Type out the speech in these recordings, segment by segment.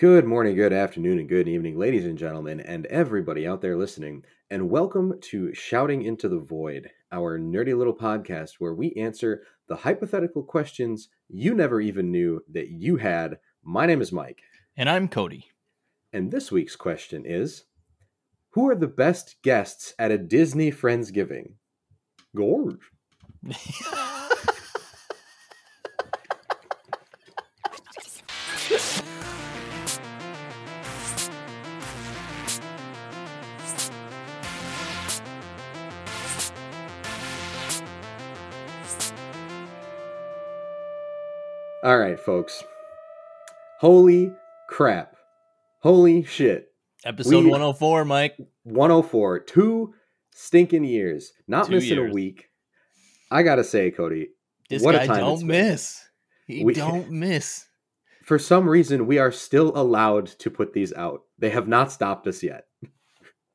Good morning, good afternoon, and good evening, ladies and gentlemen, and everybody out there listening. And welcome to Shouting into the Void, our nerdy little podcast where we answer the hypothetical questions you never even knew that you had. My name is Mike. And I'm Cody. And this week's question is Who are the best guests at a Disney Friendsgiving? Gorge. All right, folks. Holy crap. Holy shit. Episode we, 104, Mike. 104. Two stinking years. Not Two missing years. a week. I got to say, Cody, This what guy a time don't miss. He We- don't miss. For some reason, we are still allowed to put these out. They have not stopped us yet.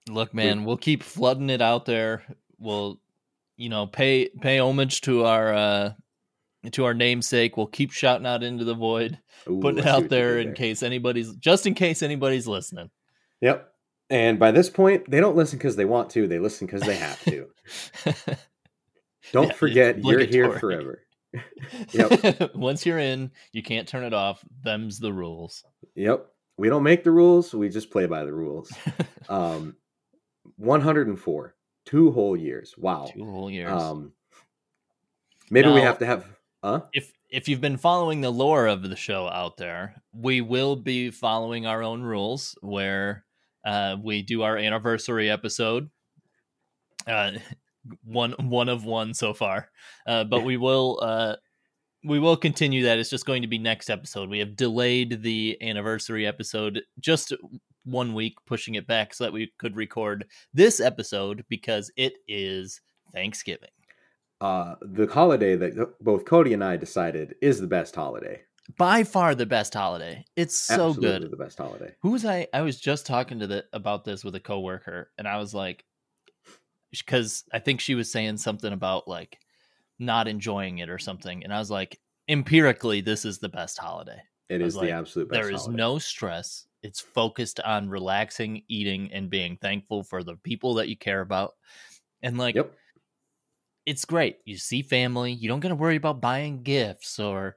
Look, man, we'll keep flooding it out there. We'll, you know, pay pay homage to our uh to our namesake. We'll keep shouting out into the void, Ooh, putting it out there in case anybody's just in case anybody's listening. Yep. And by this point, they don't listen because they want to. They listen because they have to. Don't Yeah, forget, you're here forever. Yep. Once you're in, you can't turn it off. Them's the rules. Yep. We don't make the rules. We just play by the rules. Um, 104, two whole years. Wow. Two whole years. Um, maybe we have to have. Huh? if if you've been following the lore of the show out there, we will be following our own rules where uh, we do our anniversary episode. Uh, one one of one so far, uh, but we will uh, we will continue that. It's just going to be next episode. We have delayed the anniversary episode just one week, pushing it back so that we could record this episode because it is Thanksgiving. Uh, the holiday that both Cody and I decided is the best holiday. By far the best holiday. It's so Absolutely good. the best holiday. Who was I? I was just talking to the about this with a coworker, and I was like, because I think she was saying something about like not enjoying it or something, and I was like, empirically, this is the best holiday. It is was the absolute best. There is holiday. no stress. It's focused on relaxing, eating, and being thankful for the people that you care about, and like. Yep. It's great. You see family. You don't got to worry about buying gifts or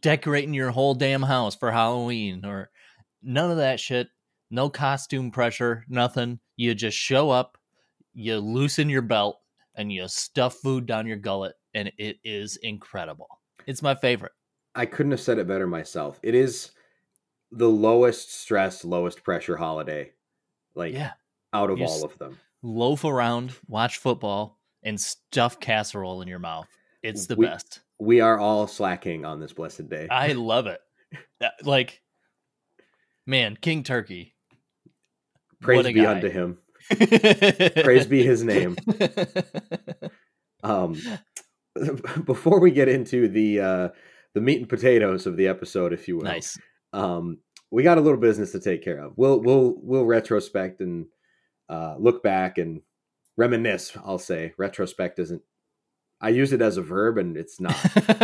decorating your whole damn house for Halloween or none of that shit. No costume pressure, nothing. You just show up, you loosen your belt, and you stuff food down your gullet, and it is incredible. It's my favorite. I couldn't have said it better myself. It is the lowest stress, lowest pressure holiday, like Yeah. out of You all of them. Loaf around, watch football, and stuff casserole in your mouth. It's the We- best. We are all slacking on this blessed day. I love it. Like, man, King Turkey. Praise be guy. unto him. Praise be his name. Um, before we get into the uh, the meat and potatoes of the episode, if you will, nice. um, we got a little business to take care of. We'll we'll we'll retrospect and uh, look back and reminisce. I'll say retrospect isn't. I use it as a verb, and it's not.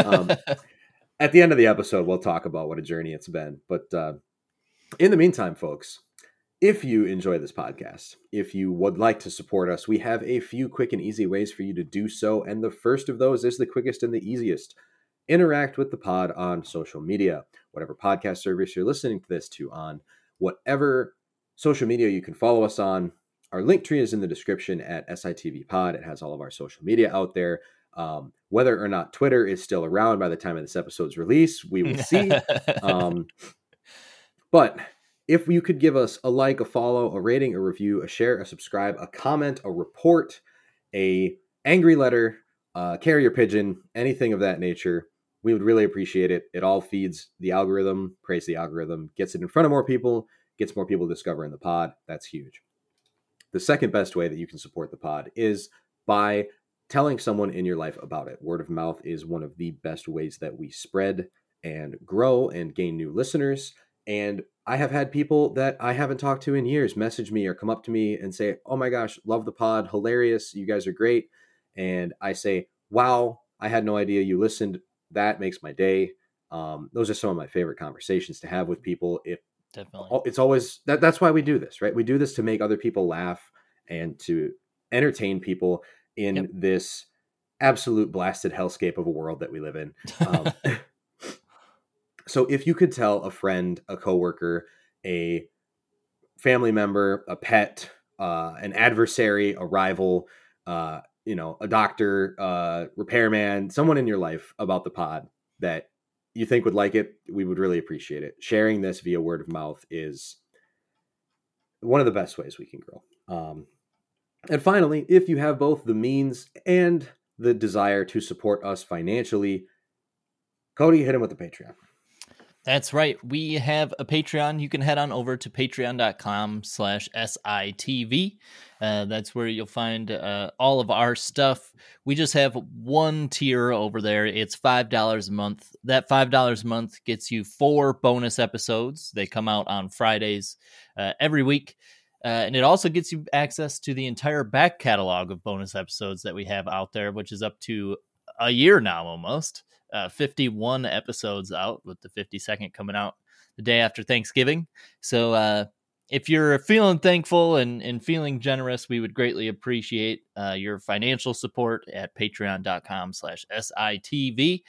Um, At the end of the episode, we'll talk about what a journey it's been. But uh, in the meantime, folks, if you enjoy this podcast, if you would like to support us, we have a few quick and easy ways for you to do so. And the first of those is the quickest and the easiest. Interact with the pod on social media, whatever podcast service you're listening to this to on, whatever social media you can follow us on. Our link tree is in the description at SITV Pod. It has all of our social media out there. Um, whether or not Twitter is still around by the time of this episode's release, we will see. um, but if you could give us a like, a follow, a rating, a review, a share, a subscribe, a comment, a report, a angry letter, uh, carrier pigeon, anything of that nature, we would really appreciate it. It all feeds the algorithm, praise the algorithm, gets it in front of more people, gets more people discovering the pod. That's huge. The second best way that you can support the pod is by telling someone in your life about it. Word of mouth is one of the best ways that we spread and grow and gain new listeners. And I have had people that I haven't talked to in years message me or come up to me and say, Oh my gosh, love the pod, hilarious. You guys are great. And I say, Wow, I had no idea you listened. That makes my day. Um, those are some of my favorite conversations to have with people. If Definitely. it's always that that's why we do this, right? We do this to make other people laugh and to entertain people in Yep. this absolute blasted hellscape of a world that we live in. Um, so if you could tell a friend, a coworker, a family member, a pet, uh, an adversary, a rival, uh, you know, a doctor, uh, repairman, someone in your life about the pod that you think would like it, we would really appreciate it. Sharing this via word of mouth is one of the best ways we can grow. Um, and finally, if you have both the means and the desire to support us financially, Cody, hit him with the Patreon. That's right. We have a Patreon. You can head on over to patreon.com slash SITV. Uh, that's where you'll find uh, all of our stuff. We just have one tier over there. It's $5 a month. That $5 a month gets you four bonus episodes. They come out on Fridays uh, every week. Uh, and it also gets you access to the entire back catalog of bonus episodes that we have out there, which is up to a year now almost uh, 51 episodes out with the 52nd coming out the day after Thanksgiving. So uh, if you're feeling thankful and, and feeling generous, we would greatly appreciate uh, your financial support at patreon.com slash SITV.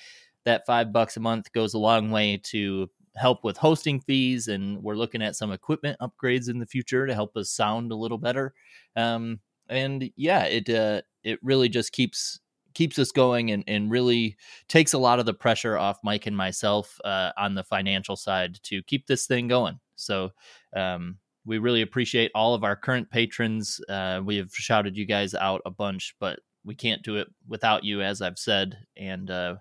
That five bucks a month goes a long way to help with hosting fees. And we're looking at some equipment upgrades in the future to help us sound a little better. Um, and yeah, it, uh, it really just keeps keeps us going and, and really takes a lot of the pressure off Mike and myself uh, on the financial side to keep this thing going. So um, we really appreciate all of our current patrons. Uh, we have shouted you guys out a bunch, but we can't do it without you, as I've said. And uh,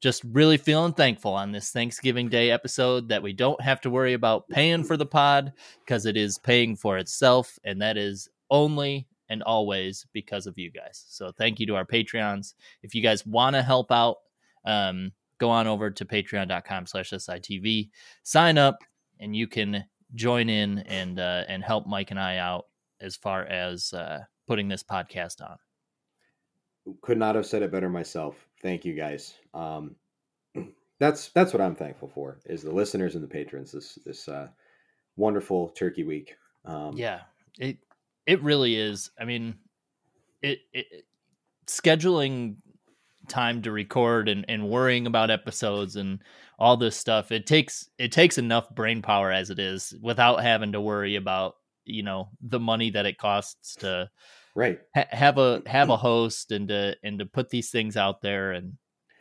just really feeling thankful on this Thanksgiving Day episode that we don't have to worry about paying for the pod because it is paying for itself. And that is only and always because of you guys. So thank you to our Patreons. If you guys want to help out, um, go on over to patreon.com slash SITV, sign up, and you can join in and uh, and help Mike and I out as far as uh, putting this podcast on. Could not have said it better myself. Thank you guys. Um, that's that's what I'm thankful for is the listeners and the patrons this this uh, wonderful turkey week. Um, yeah, it it really is. I mean, it, it scheduling time to record and, and worrying about episodes and all this stuff. It takes it takes enough brain power as it is without having to worry about you know the money that it costs to right ha- have a have a host and to and to put these things out there and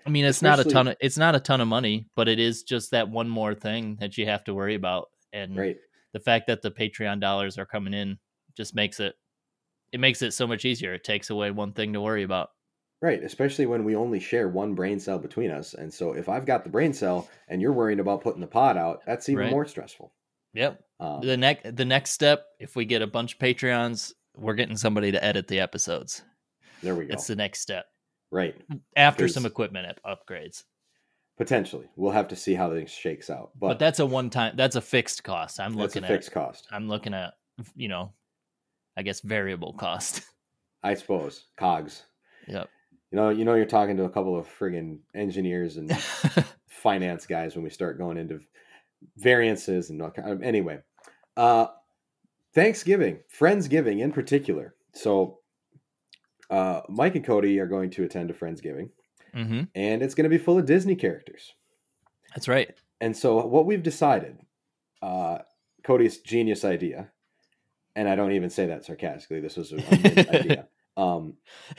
I mean it's not a ton of it's not a ton of money, but it is just that one more thing that you have to worry about. And right. the fact that the Patreon dollars are coming in just makes it it makes it so much easier. It takes away one thing to worry about. Right, especially when we only share one brain cell between us. And so if I've got the brain cell and you're worrying about putting the pod out, that's even Right. more stressful. Yep. Um, The next the next step, if we get a bunch of Patreons, we're getting somebody to edit the episodes. there we go. That's the next step right. after some equipment up- upgrades. Potentially. We'll have to see how things shakes out. But, But, that's a one time. That's a fixed cost. I'm looking fixed cost. I'm looking at. You know, I guess variable cost. I suppose. Cogs. yep. You know, you know you're talking to a couple of friggin' engineers and finance guys when we start going into variances and um, anyway uh thanksgiving friendsgiving in particular so uh mike and cody are going to attend a friendsgiving hmm and it's going to be full of disney characters That's right. and so what we've decided uh cody's genius idea and i don't even say that sarcastically this was a, mint idea um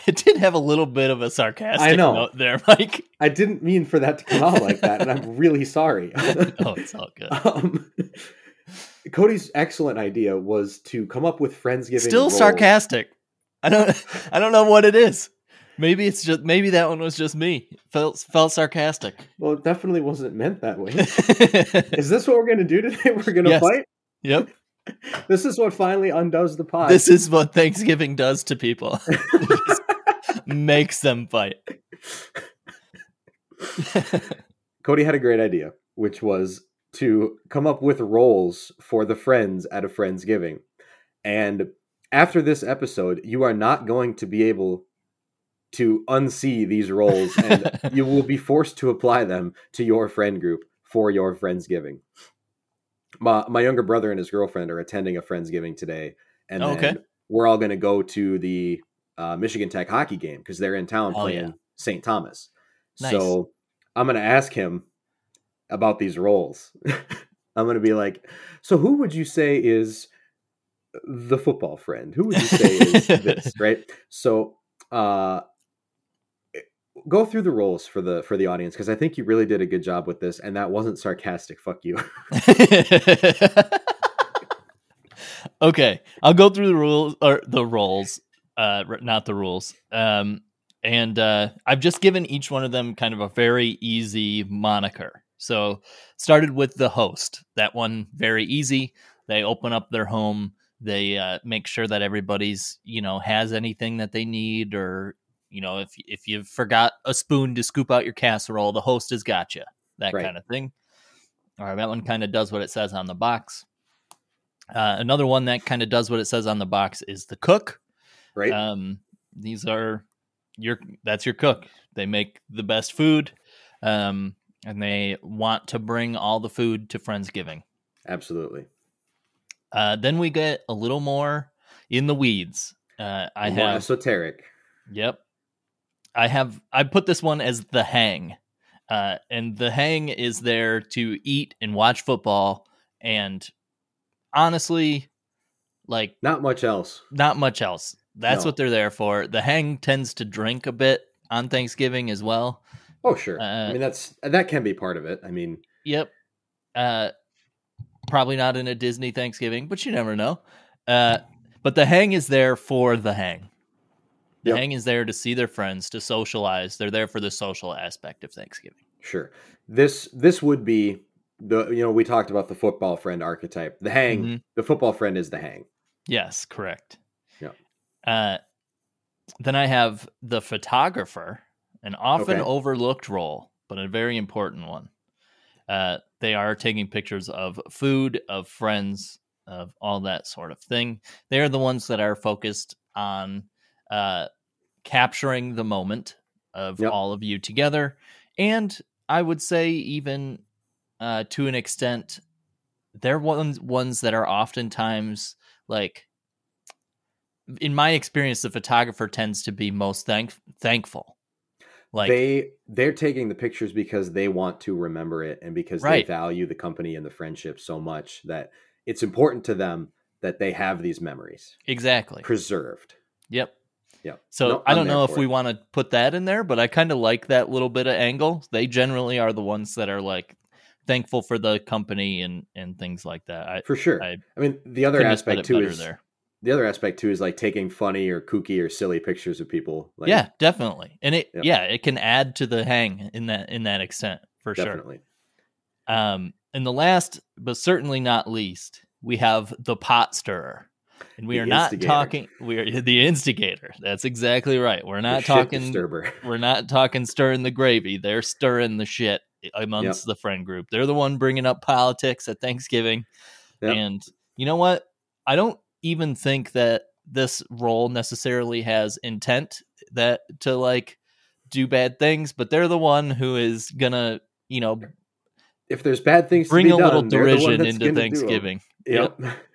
It did have a little bit of a sarcastic I know. note there, Mike. i didn't mean for that to come out like that and i'm really sorry oh, it's all good. Um, Cody's excellent idea was to come up with Friendsgiving. Still roles. sarcastic. I don't. I don't know what it is. Maybe it's just. Maybe that one was just me. Felt felt sarcastic. Well, it definitely wasn't meant that way. Is this what we're going to do today? We're going to Yes. fight? yep. This is what finally undoes the pod. This is what Thanksgiving does to people. Makes them fight. Cody had a great idea, which was to come up with roles for the friends at a Friendsgiving. And after this episode, you are not going to be able to unsee these roles and you will be forced to apply them to your friend group for your Friendsgiving. My my younger brother and his girlfriend are attending a friendsgiving today, and Oh, then okay. we're all going to go to the uh, Michigan Tech hockey game because they're in town Oh, playing yeah. St. Thomas. Nice. So I'm going to ask him about these roles. I'm going to be like, so who would you say is the football friend? Who would you say is this? Right. So uh, go through the roles for the for the audience because I think you really did a good job with this, and that wasn't sarcastic. Fuck you. okay, I'll go through the rules or the roles, uh, not the rules. Um, and uh, I've just given each one of them kind of a very easy moniker. So started with the host. That one very easy. They open up their home. They uh, make sure that everybody's you know has anything that they need, or you know if if you forgot a spoon to scoop out your casserole, the host has got you. That Right. kind of thing. All right, that one kind of does what it says on the box. Uh, another one that kind of does what it says on the box is the cook. Right. Um, these are your that's your cook. They make the best food, um, and they want to bring all the food to Friendsgiving. Absolutely. Uh, then we get a little more in the weeds. Uh, I More have esoteric. Yep. I have I put this one as the hang. Uh, and the hang is there to eat and watch football and honestly like Not much else. not much else. That's No. what they're there for. The hang tends to drink a bit on Thanksgiving as well. Oh, sure. Uh, I mean, that's that can be part of it. I mean, Yep. Uh probably not in a Disney Thanksgiving, but you never know. Uh but the hang is there for the hang. The Yep. hang is there to see their friends, to socialize. They're there for the social aspect of Thanksgiving. sure. This this would be the you know we talked about the football friend archetype. The hang. Mhm. The football friend is the hang. Yes, correct. Yeah. Uh, then I have the photographer, an often Okay. overlooked role, but a very important one. Uh, they are taking pictures of food, of friends, of all that sort of thing. They are the ones that are focused on uh, capturing the moment of Yep. all of you together. And I would say, even uh, to an extent, they're ones ones that are oftentimes like in my experience the photographer tends to be most thank- thankful like they they're taking the pictures because they want to remember it and because Right. they value the company and the friendship so much that it's important to them that they have these memories exactly preserved. yep Yeah. so No, i don't know if we want to put that in there but i kind of like that little bit of angle they generally are the ones that are like thankful for the company and and things like that i For sure. I I, mean, the other couldn't have said aspect too is there the other aspect too is like taking funny or kooky or silly pictures of people. Like, yeah definitely and it Yep. yeah it can add to the hang in that in that extent for sure definitely. Um, and the last, but certainly not least, we have the pot stirrer. And we The are not instigator. talking we are the instigator. That's exactly right. We're not talking disturber. we're not talking stirring the gravy. They're stirring the shit amongst the friend group. They're the one bringing up politics at Thanksgiving. Yep. And you know what? I don't even think that this role necessarily has intent that to like do bad things, but they're the one who is gonna, you know, If there's bad things bring to a little done, the derision into gonna do 'em. Thanksgiving. Yep. Yep.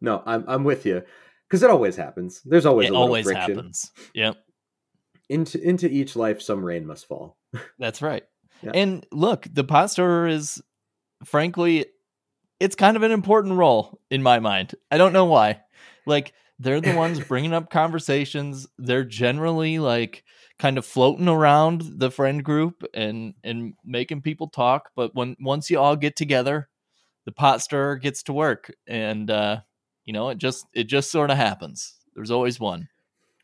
No, I'm I'm with you because it always happens. There's always it a always friction. happens. Yep, Into into each life, some rain must fall. that's right. Yeah. And look, the pot stirrer is, frankly, it's kind of an important role in my mind. I don't know why. Like they're the ones bringing up conversations. They're generally like kind of floating around the friend group and and making people talk. But when once you all get together, the pot stirrer gets to work, and uh, you know it just it just sort of happens. There's always one.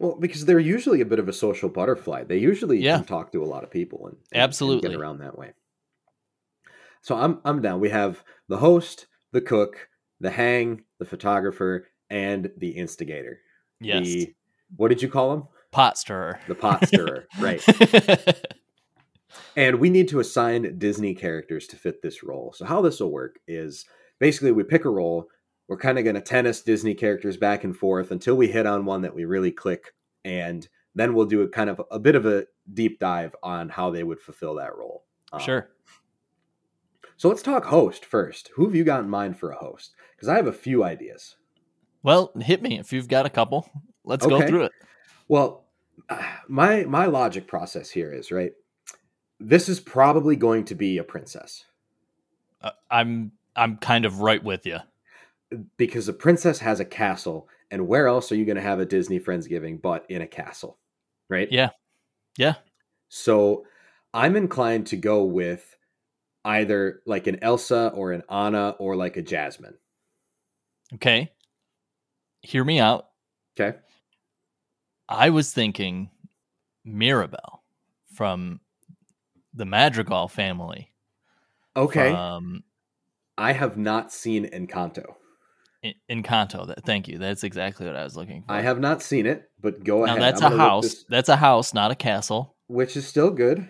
Well, because they're usually a bit of a social butterfly. They usually Yeah. can talk to a lot of people and, and- and Absolutely. get around that way. So I'm I'm down. We have the host, the cook, the hang, the photographer, and the instigator. Yes, The, what did you call him? pot stirrer. The pot stirrer. right. And we need to assign Disney characters to fit this role. So how this will work is basically we pick a role. We're kind of going to tennis Disney characters back and forth until we hit on one that we really click, and then we'll do a kind of a bit of a deep dive on how they would fulfill that role. Um, sure. So let's talk host first. Who have you got in mind for a host? Because I have a few ideas. Well, hit me if you've got a couple. Let's Okay. go through it. Well, my my logic process here is right. This is probably going to be a princess Uh, I'm I'm kind of right with you. because a princess has a castle, and where else are you going to have a Disney Friendsgiving but in a castle, right? Yeah. Yeah. So I'm inclined to go with either like an Elsa or an Anna or like a Jasmine. Okay. Hear me out. Okay. I was thinking Mirabel from the Madrigal family. Okay. From I have not seen Encanto. En- Encanto. That, thank you. That's exactly what I was looking for. I have not seen it, but go now ahead. that's I'm a house. this- That's a house, not a castle. which is still good.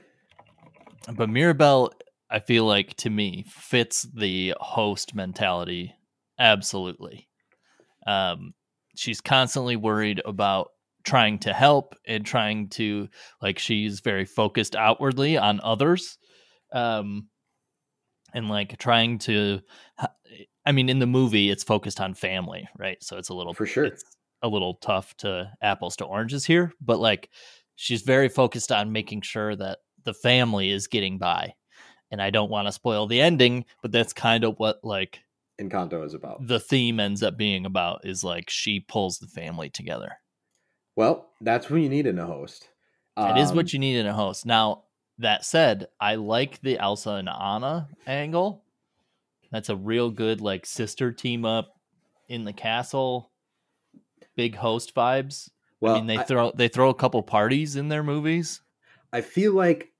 But Mirabel, I feel like to me fits the host mentality absolutely. Um, she's constantly worried about trying to help and trying to like she's very focused outwardly on others, um, and like trying to. I mean, in the movie, it's focused on family, right? So it's a little For sure. It's a little tough to apples to oranges here, but like she's very focused on making sure that the family is getting by. And I don't want to spoil the ending, but that's kind of what like Encanto is about. the theme ends up being about is like she pulls the family together. Well, that's what you need in a host. It is Um, what you need in a host. Now, that said, I like the Elsa and Anna angle. That's a real good like sister team up in the castle. Big host vibes. Well, I mean, they I, throw they throw a couple parties in their movies. I feel like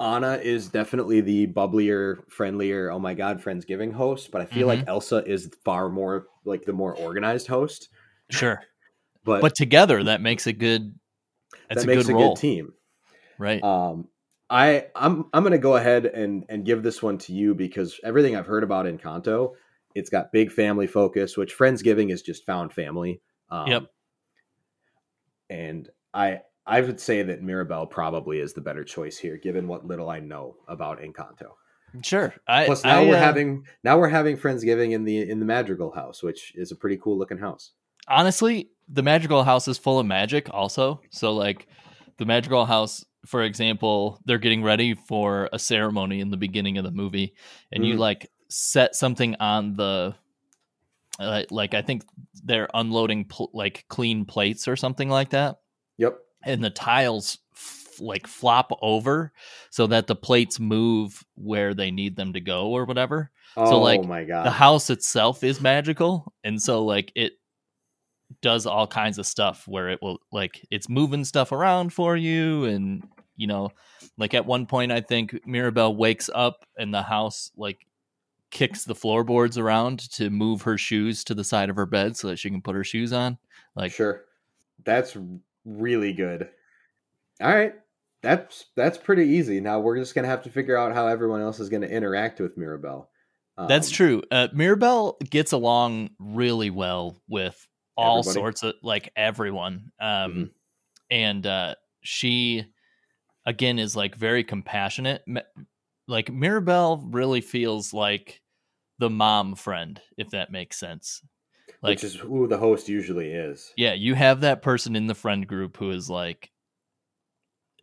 Anna is definitely the bubblier, friendlier, oh my god, Friendsgiving host, but I feel Mm-hmm. like Elsa is far more like the more organized host. Sure, But, but together that makes a good. That's that a makes good a role, good team. right? Um, I I'm I'm gonna go ahead and and give this one to you because everything I've heard about Encanto, it's got big family focus, which Friendsgiving is just found family. Um, Yep. And I I would say that Mirabel probably is the better choice here, given what little I know about Encanto. sure. I, Plus, now I, we're uh, having now we're having Friendsgiving in the in the Madrigal house, which is a pretty cool looking house. Honestly, the magical house is full of magic also. So like the magical house, for example, they're getting ready for a ceremony in the beginning of the movie and you Mhm. like set something on the uh, like I think they're unloading pl- like clean plates or something like that Yep. and the tiles f- like flop over so that the plates move where they need them to go or whatever Oh So, like, my god. the house itself is magical and so like it does all kinds of stuff where it will like it's moving stuff around for you and you know like at one point i think mirabel wakes up and the house like kicks the floorboards around to move her shoes to the side of her bed so that she can put her shoes on like sure. That's really good. All right. That's that's pretty easy. Now we're just gonna have to figure out how everyone else is gonna interact with Mirabel. That's Um, true. Uh, Mirabel gets along really well with all Everybody. sorts of like everyone. Um, Mhm. and uh, she again is like very compassionate. Like Mirabel really feels like the mom friend, if that makes sense. Like, which is who the host usually is. yeah, you have that person in the friend group who is like,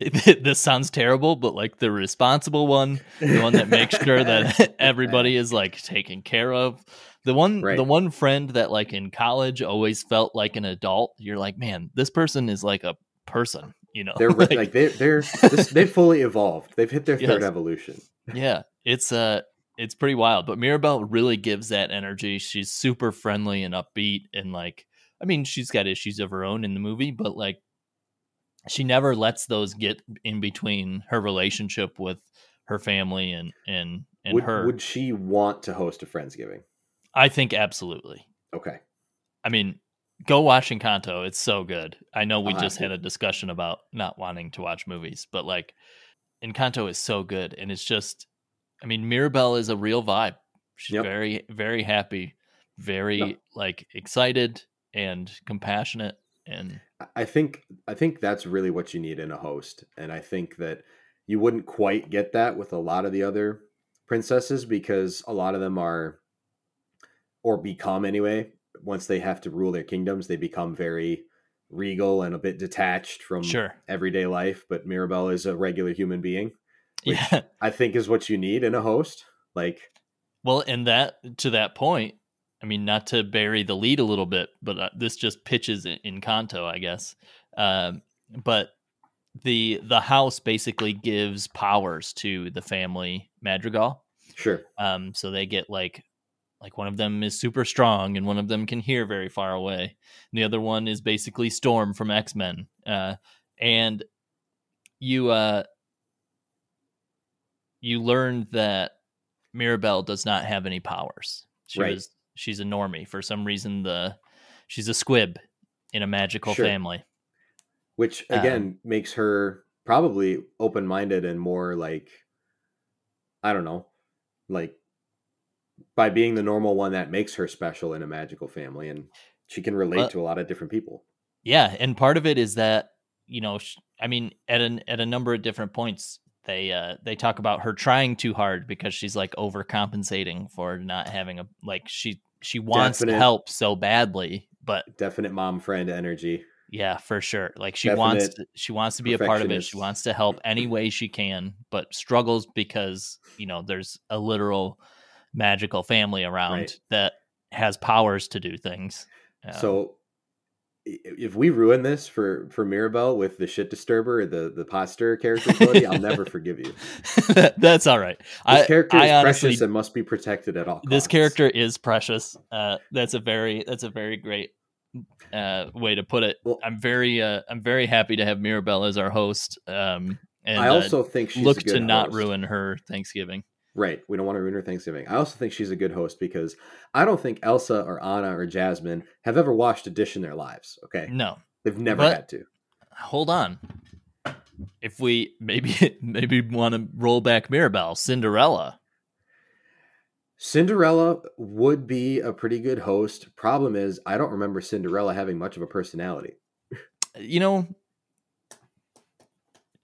this sounds terrible, but like the responsible one, the one that makes sure that everybody is like taken care of. The one Right. the one friend that like in college always felt like an adult. You're like, man, this person is like a person, you know. They're re- like they they're this, they've fully evolved. They've hit their third Yes. evolution. yeah, it's uh it's pretty wild. But Mirabel really gives that energy. She's super friendly and upbeat and like I mean, she's got issues of her own in the movie, but like she never lets those get in between her relationship with her family and and and would, her. would she want to host a Friendsgiving? I think absolutely. Okay. I mean, go watch Encanto. It's so good. I know we I'll just to. had a discussion about not wanting to watch movies, but like Encanto is so good. And it's just, I mean, Mirabel is a real vibe. She's Yep. very, very happy, very like excited and compassionate. And I think I think that's really what you need in a host, and I think that you wouldn't quite get that with a lot of the other princesses because a lot of them are or become anyway once they have to rule their kingdoms they become very regal and a bit detached from Sure. everyday life but mirabel is a regular human being which Yeah. i think is what you need in a host like Well, and that to that point, I mean, not to bury the lead a little bit, but uh, this just pitches in, Encanto, I guess. Um, but the the house basically gives powers to the family Madrigal. sure Um, so they get like like one of them is super strong and one of them can hear very far away. And the other one is basically Storm from X Men. Uh, and you uh, you learned that Mirabel does not have any powers. She Right. was she's a normie for some reason. The she's a squib in a magical Sure. family. which Um, again makes her probably open-minded and more like i don't know like by being the normal one that makes her special in a magical family and she can relate Well- to a lot of different people Yeah, and part of it is that you know, I mean, at an at a number of different points, they uh they talk about her trying too hard because she's like overcompensating for not having a like she she wants Definite- help so badly, but definite mom friend energy yeah, for sure, like she wants to, she wants to be a part of it. She wants to help any way she can, but struggles because you know there's a literal magical family around Right. that has powers to do things. So if we ruin this for for mirabel with the shit disturber the the poster character Cody, i'll never forgive you that's all right. I, character I is honestly precious and must be protected at all this character is precious. Uh, that's a very that's a very great uh, way to put it. Well- I'm very uh, I'm very happy to have Mirabel as our host. Um, and i uh, also think she's look to not ruin her Thanksgiving. Right. We don't want to ruin her Thanksgiving. I also think she's a good host because I don't think Elsa or Anna or Jasmine have ever washed a dish in their lives. Okay. No, They've never But- had to. hold on. If we maybe maybe want to roll back Mirabel, Cinderella. Cinderella would be a pretty good host. Problem is, I don't remember Cinderella having much of a personality. You know,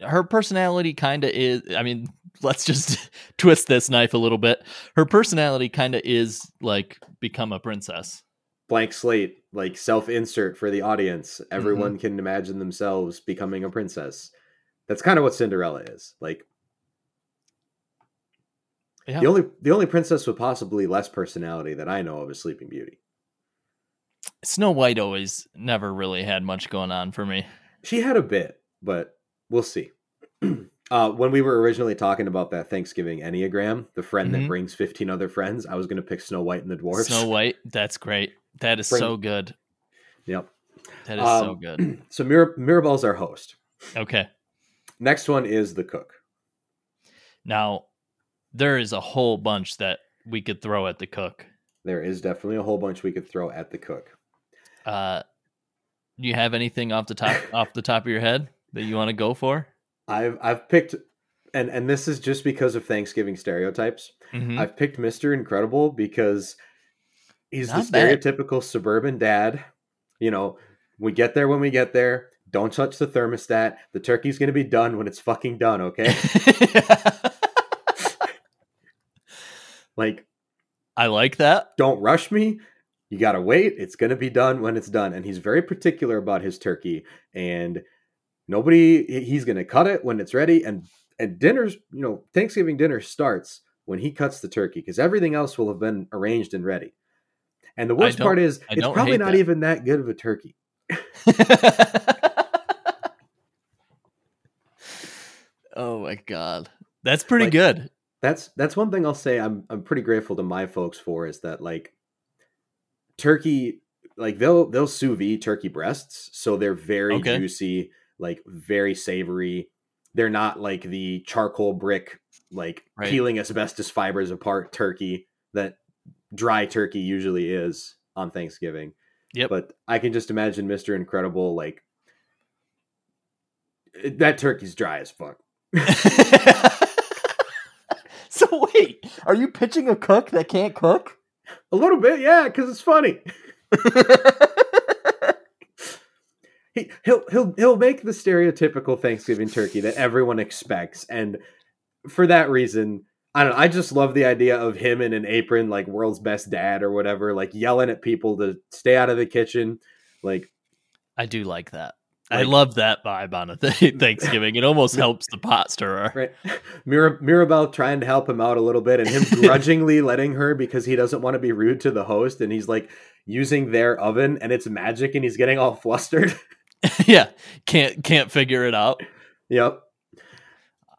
her personality kind of is. I mean, let's just twist this knife a little bit. Her personality kind of is like become a princess. Blank slate, like self insert for the audience. Mm-hmm. Everyone can imagine themselves becoming a princess. That's kind of what Cinderella is. Like Yeah. the only the only princess with possibly less personality that I know of is Sleeping Beauty. Snow White always never really had much going on for me. She had a bit, but we'll see. uh, when we were originally talking about that Thanksgiving Enneagram, the friend Mhm. that brings 15 other friends, I was going to pick Snow White and the Dwarfs. Snow White, that's great. That is Bring- so good. Yep. That is so Um, good. So Mir- Mirabel's our host. Okay. Next one is the cook. Now, there is a whole bunch that we could throw at the cook. There is definitely a whole bunch we could throw at the cook. Uh you have anything off the top off the top of your head that you want to go for? I've I've picked, and and this is just because of Thanksgiving stereotypes. Mhm. I've picked Mister Incredible because he's Not the bad. stereotypical suburban dad. You know, we get there when we get there. Don't touch the thermostat. The turkey's gonna be done when it's fucking done. Okay, like I like that. don't rush me. You gotta wait. It's gonna be done when it's done. And he's very particular about his turkey. And nobody, he's gonna cut it when it's ready. And and dinner's, you know, Thanksgiving dinner starts when he cuts the turkey because everything else will have been arranged and ready. And the worst part is, I it's probably not that. even that good of a turkey. oh my god. That's pretty Like- good. That's that's one thing I'll say. I'm I'm pretty grateful to my folks for is that like turkey, like they'll they'll sous vide turkey breasts, so they're very Okay. juicy, like very savory. They're not like the charcoal brick, like Right. peeling asbestos fibers apart turkey that dry turkey usually is on Thanksgiving. Yep. But I can just imagine Mr. Incredible like that turkey's dry as fuck. so wait, are you pitching a cook that can't cook? A little bit, yeah, because it's funny. he he'll he'll he'll make the stereotypical Thanksgiving turkey that everyone expects, and for that reason, I don't know. I just love the idea of him in an apron, like world's best dad or whatever, like yelling at people to stay out of the kitchen. Like, I do like that. Like- I love that vibe on a th- Thanksgiving. It almost helps the pot stirrer. right? Mir- Mirabel trying to help him out a little bit and him grudgingly letting her because he doesn't want to be rude to the host and he's like using their oven and it's magic and he's getting all flustered. yeah, can't can't figure it out. yep.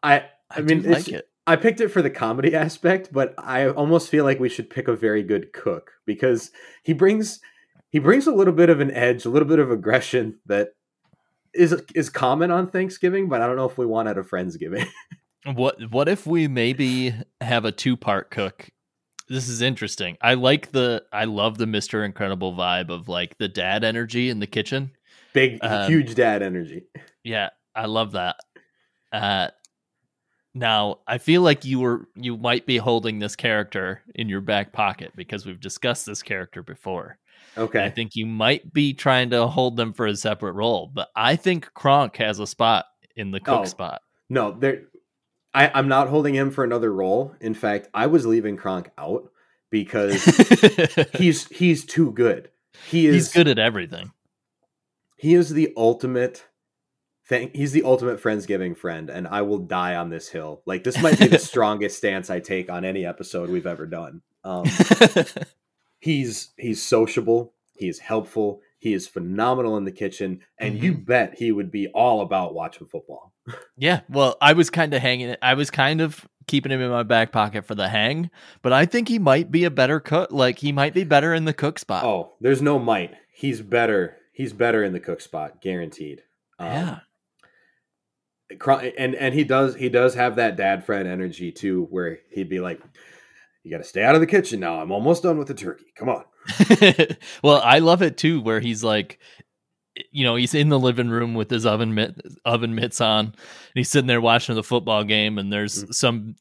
I I, I mean, like it. I picked it for the comedy aspect, but I almost feel like we should pick a very good cook because he brings he brings a little bit of an edge, a little bit of aggression that is is common on Thanksgiving, but I don't know if we want at a friendsgiving. What what if we maybe have a two part cook? This is interesting. I like the I love the Mr. Incredible vibe of like the dad energy in the kitchen. Big, Um, huge dad energy. Yeah, I love that. Uh now, I feel like you were you might be holding this character in your back pocket because we've discussed this character before. Okay. I think you might be trying to hold them for a separate role, but I think Kronk has a spot in the cook Oh. spot. No, there. I, I'm not holding him for another role. In fact, I was leaving Kronk out because he's he's too good. He is He's good at everything. He is the ultimate thing. He's the ultimate friendsgiving friend, and I will die on this hill. Like this might be the strongest stance I take on any episode we've ever done. Um, he's he's sociable. He is helpful. He is phenomenal in the kitchen, and you bet he would be all about watching football. yeah, well, I was kind of hanging. I was kind of keeping him in my back pocket for the hang, but I think he might be a better cook. Like he might be better in the cook spot. Oh, there's no might. He's better. He's better in the cook spot, guaranteed. Um, yeah. And and he does he does have that dad friend energy too, where he'd be like, "You got to stay out of the kitchen now. I'm almost done with the turkey. Come on." well, I love it too, where he's like, you know, he's in the living room with his oven mitt, oven mitts on, and he's sitting there watching the football game, and there's Mhm. some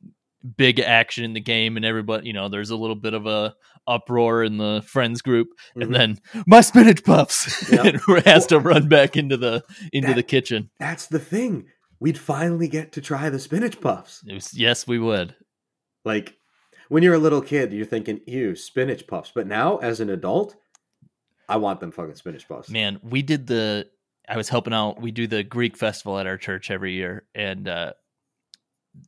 big action in the game, and everybody, you know, there's a little bit of a uproar in the friends group, Mhm. and then my spinach puffs, Yep. and has to run back into the into That- the kitchen. That's the thing. We'd finally get to try the spinach puffs. Was, yes, we would. Like when you're a little kid, you're thinking, "Ew, spinach puffs." But now, as an adult, I want them fucking spinach puffs. Man, we did the. I was helping out. We do the Greek festival at our church every year, and uh,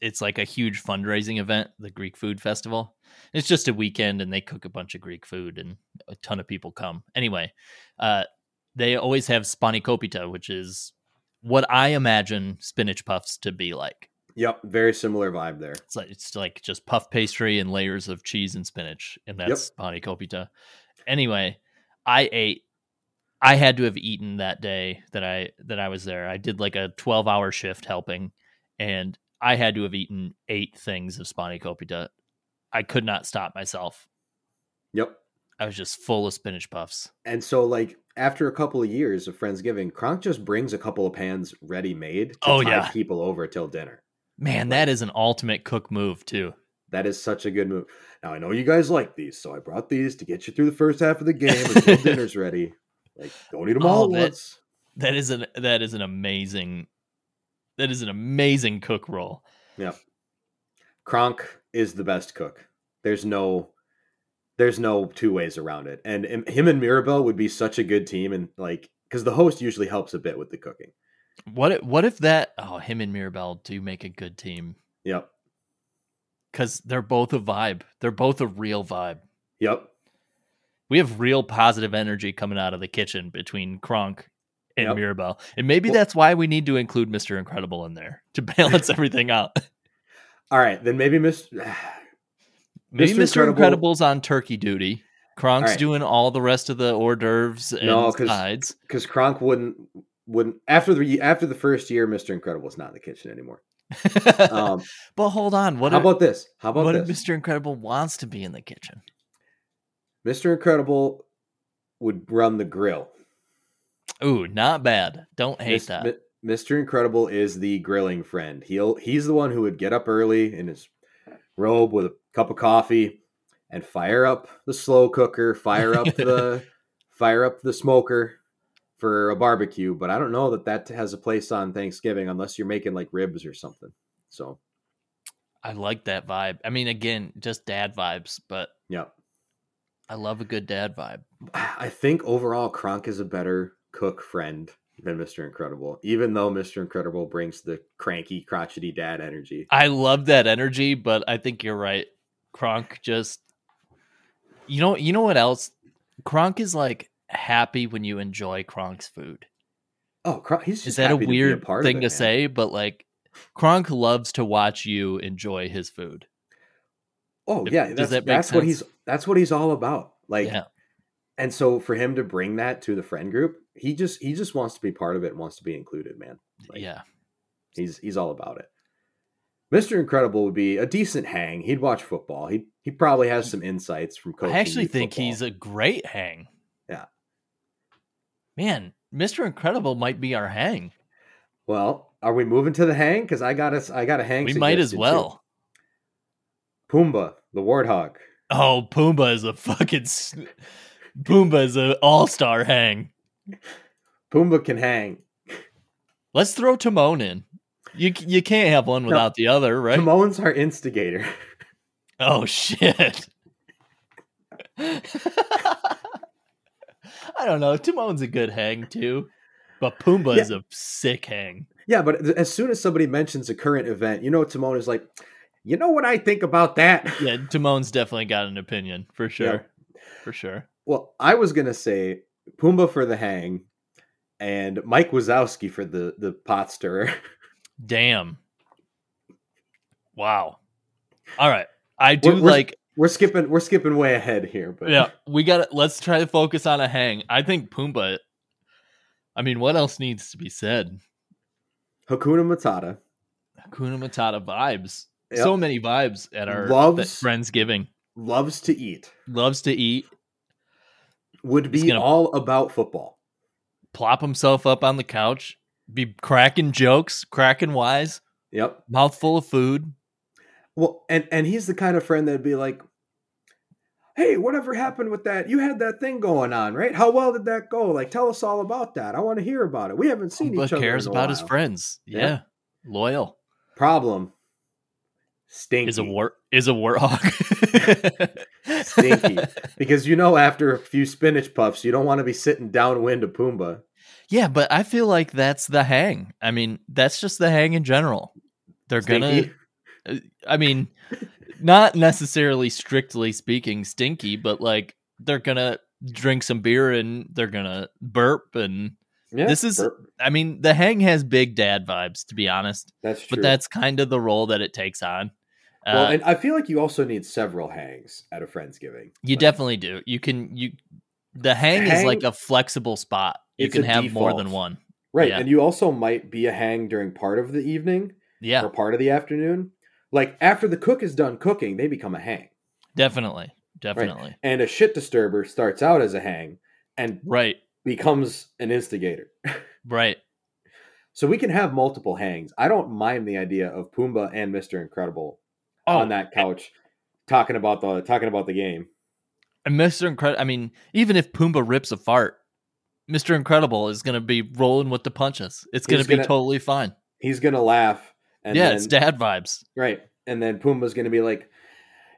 it's like a huge fundraising event, the Greek Food Festival. It's just a weekend, and they cook a bunch of Greek food, and a ton of people come. Anyway, uh, they always have spanakopita, which is what I imagine spinach puffs to be like. Yep, very similar vibe there. It's like it's like just puff pastry and layers of cheese and spinach, and that's spanakopita. Anyway, I ate. I had to have eaten that day that I that I was there. I did like a twelve hour shift helping, and I had to have eaten eight things of spanakopita. I could not stop myself. Yep. I was just full of spinach puffs. And so, like after a couple of years of Friendsgiving, Kronk just brings a couple of pans ready made to Oh, yeah. people over till dinner. Man, that is an ultimate cook move too. That is such a good move. Now I know you guys like these, so I brought these to get you through the first half of the game until dinner's ready. Like, don't eat them all Oh, at that- once. That is an that is an amazing that is an amazing cook role. Yeah. Kronk is the best cook. There's no, there's no two ways around it. And him- and Mirabel would be such a good team, and like because the host usually helps a bit with the cooking. What if, what if that? Oh, him and Mirabel do make a good team Yep. because they're both a vibe. They're both a real vibe. Yep. We have real positive energy coming out of the kitchen between Kronk and Yep. Mirabel, and maybe Well- that's why we need to include Mister Incredible in there to balance everything out. All right, then maybe Miss. Maybe Mr. Incredible- Incredible's on turkey duty. Kronk's right. doing all the rest of the hors d'oeuvres and No, 'cause- sides. because Kronk wouldn't wouldn't after the after the first year, Mister Incredible is not in the kitchen anymore. Um, but hold on, what how if, about this? How about what if this? Mister Incredible wants to be in the kitchen? Mister Incredible would run the grill. Ooh, not bad. Don't hate Mis- that. Mi- Mr. Incredible is the grilling friend. He'll he's the one who would get up early in his robe with a cup of coffee and fire up the slow cooker, fire up the fire up the smoker for a barbecue. But I don't know that that has a place on Thanksgiving unless you're making like ribs or something. So I like that vibe. I mean, again, just dad vibes, but yeah, I love a good dad vibe. I think overall Kronk is a better cook friend than Mr. Incredible, even though Mr. Incredible brings the cranky, crotchety dad energy. I love that energy, but I think you're right. Kronk just you know you know what else? Kronk is like happy when you enjoy Kronk's food. Oh, Kronk, he's just Is that a happy to be weird part thing it, to man. say? But like Kronk loves to watch you enjoy his food. Oh If- yeah, that's, that that's what he's that's what he's all about. Like, yeah. and so for him to bring that to the friend group, he just he just wants to be part of it and wants to be included, man. Like, yeah. he's he's all about it. Mr. Incredible would be a decent hang. He'd watch football. He he probably has some insights from coaching. I actually think football. he's a great hang. Yeah. Man, Mr. Incredible might be our hang. Well, are we moving to the hang? Because I got us. I got a hang. We might as suggestion, too. well. Pumbaa, the warthog. Oh, Pumbaa is a fucking Pumbaa is an all-star hang. Pumbaa can hang. Let's throw Timon in. You you can't have one No. without the other, right? Timon's our instigator. Oh shit. I don't know. Timon's a good hang too, but Pumbaa is a sick hang. yeah, but as soon as somebody mentions a current event, you know Timon is like, you know what I think about that? Yeah, Timon's definitely got an opinion for sure, for sure. Well, I was gonna say Pumbaa for the hang, and Mike Wazowski for the the pot stirrer. Damn. Wow. All right. I do We're- we're- like we're skipping we're skipping way ahead here, but yeah, we got to let's try to focus on a hang. I think Pumbaa I mean, what else needs to be said? Hakuna Matata Hakuna Matata vibes. Yep. So many vibes at our Loves- Friendsgiving. loves to eat. Loves to eat. Would be all about football. plop himself up on the couch, be cracking jokes, cracking wise, Yep. mouthful of food. Well, and and he's the kind of friend that'd be like, "Hey, whatever happened with that? You had that thing going on, right? How well did that go? Like, tell us all about that. I want to hear about it. We haven't seen But each other. cares in a about his friends. Yeah. Yeah. Loyal. Problem. Stinky. Is a war is a warthog. Stinky. because you know after a few spinach puffs, you don't want to be sitting downwind of Pumbaa. Yeah, but I feel like that's the hang. I mean, that's just the hang in general. They're Stinky. gonna I mean, not necessarily strictly speaking stinky, but like they're gonna drink some beer and they're gonna burp and Yeah, This is- bur- I mean, the hang has big dad vibes, to be honest. that's true. But that's kind of the role that it takes on. Uh, well, and I feel like you also need several hangs at a friendsgiving. you Like, definitely do. You can you the hang, is like a flexible spot. You can have more than one. right, yeah. and you also might be a hang during part of the evening Yeah, or part of the afternoon. Like after the cook is done cooking, they become a hang. definitely. Definitely. And a shit disturber starts out as a hang and Right. becomes an instigator. Right. so we can have multiple hangs. I don't mind the idea of Pumbaa and Mr. Incredible Oh, on that couch talking about the talking about the game. and Mr. Incredible. I mean, even if Pumbaa rips a fart, Mr. Incredible is going to be rolling with the punches. It's going to be totally fine. He's gonna laugh and yeah, then, it's dad vibes. right. And then Pumbaa's gonna be like,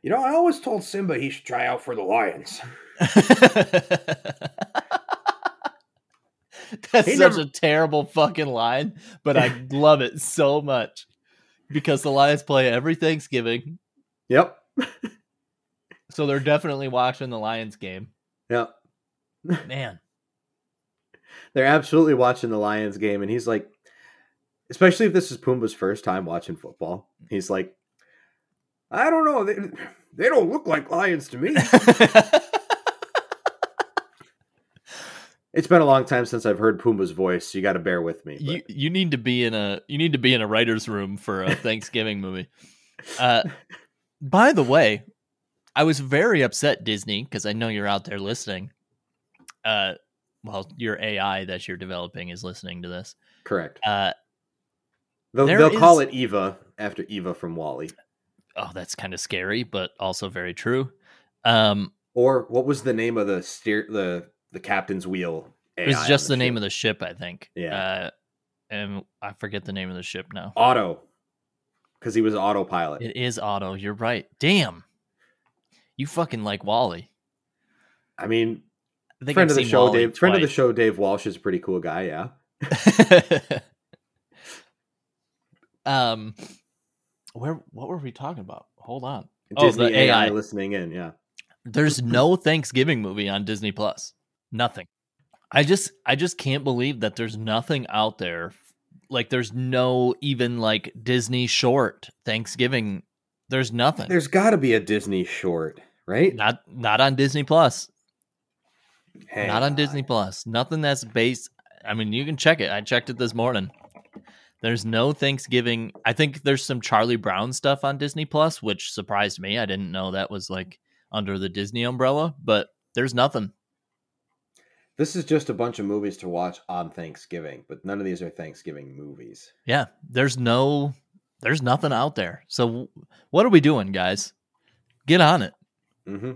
you know, I always told Simba he should try out for the Lions. That's He such never- a terrible fucking line, but I love it so much because the Lions play every Thanksgiving, Yep. so they're definitely watching the Lions game. Yep. Man, They're absolutely watching the Lions game, and he's like, especially if this is Pumbaa's first time watching football, he's like, I don't know, they, they don't look like lions to me. it's been a long time since I've heard Pumbaa's voice. So you got to bear with me. you but- you need to be in a you need to be in a writer's room for a Thanksgiving movie. Uh, by the way, I was very upset Disney because I know you're out there listening. Uh, well, your AI that you're developing is listening to this. correct. Uh, They'll, they'll call it Eva after Eva from WALL-E. oh, that's kind of scary, but also very true. Um, Or what was the name of the steer the the captain's wheel? it was just the, name of the ship, I think. Yeah. Uh, and I forget the name of the ship now. Auto. because he was autopilot. It is auto. You're right. Damn. You fucking like WALL-E. I mean, I think friend I've of the show, Wall-E Dave. Friend of the show, Dave Walsh is a pretty cool guy. Yeah. um, where what were we talking about? Hold on. Oh, Disney the AI. AI. listening in. Yeah. There's no Thanksgiving movie on Disney Plus. Nothing. I just I just can't believe that there's nothing out there. Like there's no even like Disney short Thanksgiving. There's nothing. There's got to be a Disney short, right? not not on Disney Plus. Hang not on Disney Plus. Nothing that's based. I mean, you can check it. I checked it this morning. There's no Thanksgiving. I think there's some Charlie Brown stuff on Disney Plus, which surprised me. I didn't know that was like under the Disney umbrella, but there's nothing. This is just a bunch of movies to watch on Thanksgiving, but none of these are Thanksgiving movies. Yeah, there's no, there's nothing out there. So what are we doing, guys? Get on it. Mm-hmm.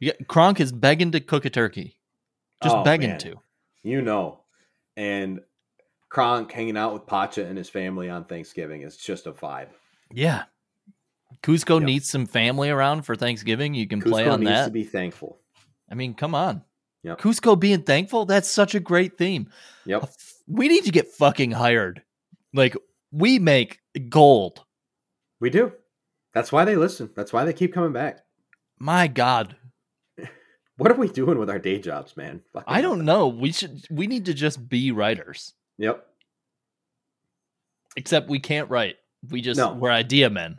Get, Kronk is begging to cook a turkey, just Oh, begging man. to. You know, and Kronk hanging out with Pacha and his family on Thanksgiving is just a vibe. Yeah. Kuzco Yep. needs some family around for Thanksgiving. You can play on needs that. to be thankful. I mean, come on. Yep. Kuzco being thankful, that's such a great theme. Yep. We need to get fucking hired. Like, we make gold. We do. That's why they listen. That's why they keep coming back. My God. What are we doing with our day jobs, man? Fucking I don't know. We should we need to just be writers. Yep. Except we can't write. We just No. we're idea men.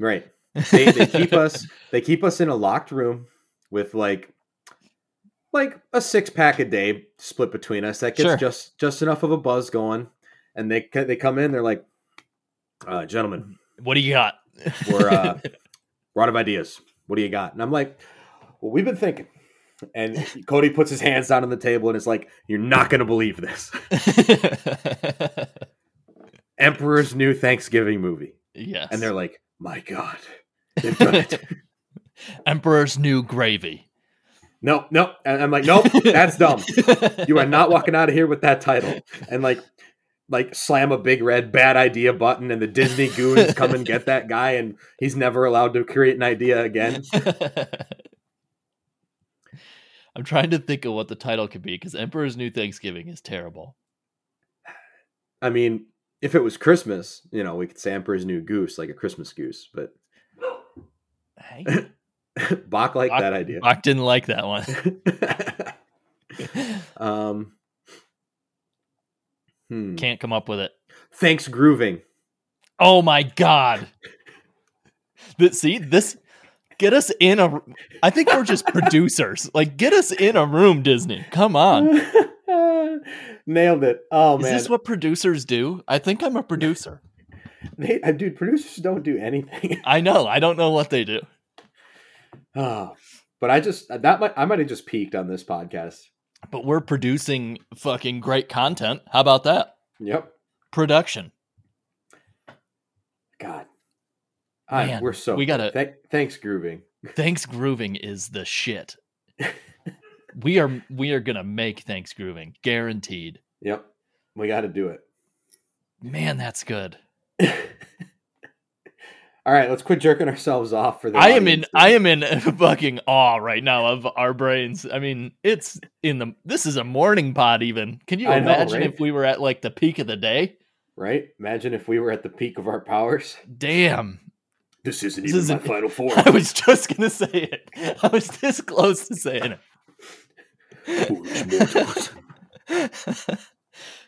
Right. They, they keep us. They keep us in a locked room with like, like a six pack a day split between us. That gets Sure. just just enough of a buzz going. And they they come in. They're like, uh, gentlemen, What do you got? we're uh, we're out of ideas. What do you got? And I'm like, well, we've been thinking. And Cody puts his hands down on the table and is like, "You're not going to believe this." Emperor's New Thanksgiving movie, yes. and they're like, "My God, they've done it." Emperor's New Gravy. No, no. And I'm like, "Nope, that's dumb. You are not walking out of here with that title." And like, like slam a big red bad idea button, and the Disney goons come and get that guy, and he's never allowed to create an idea again. I'm trying to think of what the title could be because Emperor's New Thanksgiving is terrible. I mean, if it was Christmas, you know, we could say Emperor's New Goose, like a Christmas goose, but Hey, Bach liked Bach- that idea. Bach didn't like that one. um, hmm. Can't come up with it. Thanks, grooving. Oh my god! But see this. Get us in a. I think we're just producers. Like, get us in a room, Disney. Come on. Nailed it. Oh Is man, Is this what producers do? I think I'm a producer. they, uh, dude, producers don't do anything. I know. I don't know what they do. Oh, but I just that might I might have just peaked on this podcast. But we're producing fucking great content. How about that? Yep. Production. God. I, Man, we're so we gotta- Th- thanks grooving. Thanks grooving is the shit. we are we are gonna make thanks grooving guaranteed. Yep. We got to do it. Man, that's good. All right, let's quit jerking ourselves off for the. I am in audience. I am in fucking awe right now of our brains. I mean, it's in the this is a morning pod even. Can you I know, imagine right? if we were at like the peak of the day? right. Imagine if we were at the peak of our powers. Damn. This isn't This even isn't- my final four. I was just gonna say it. I was this close to saying it.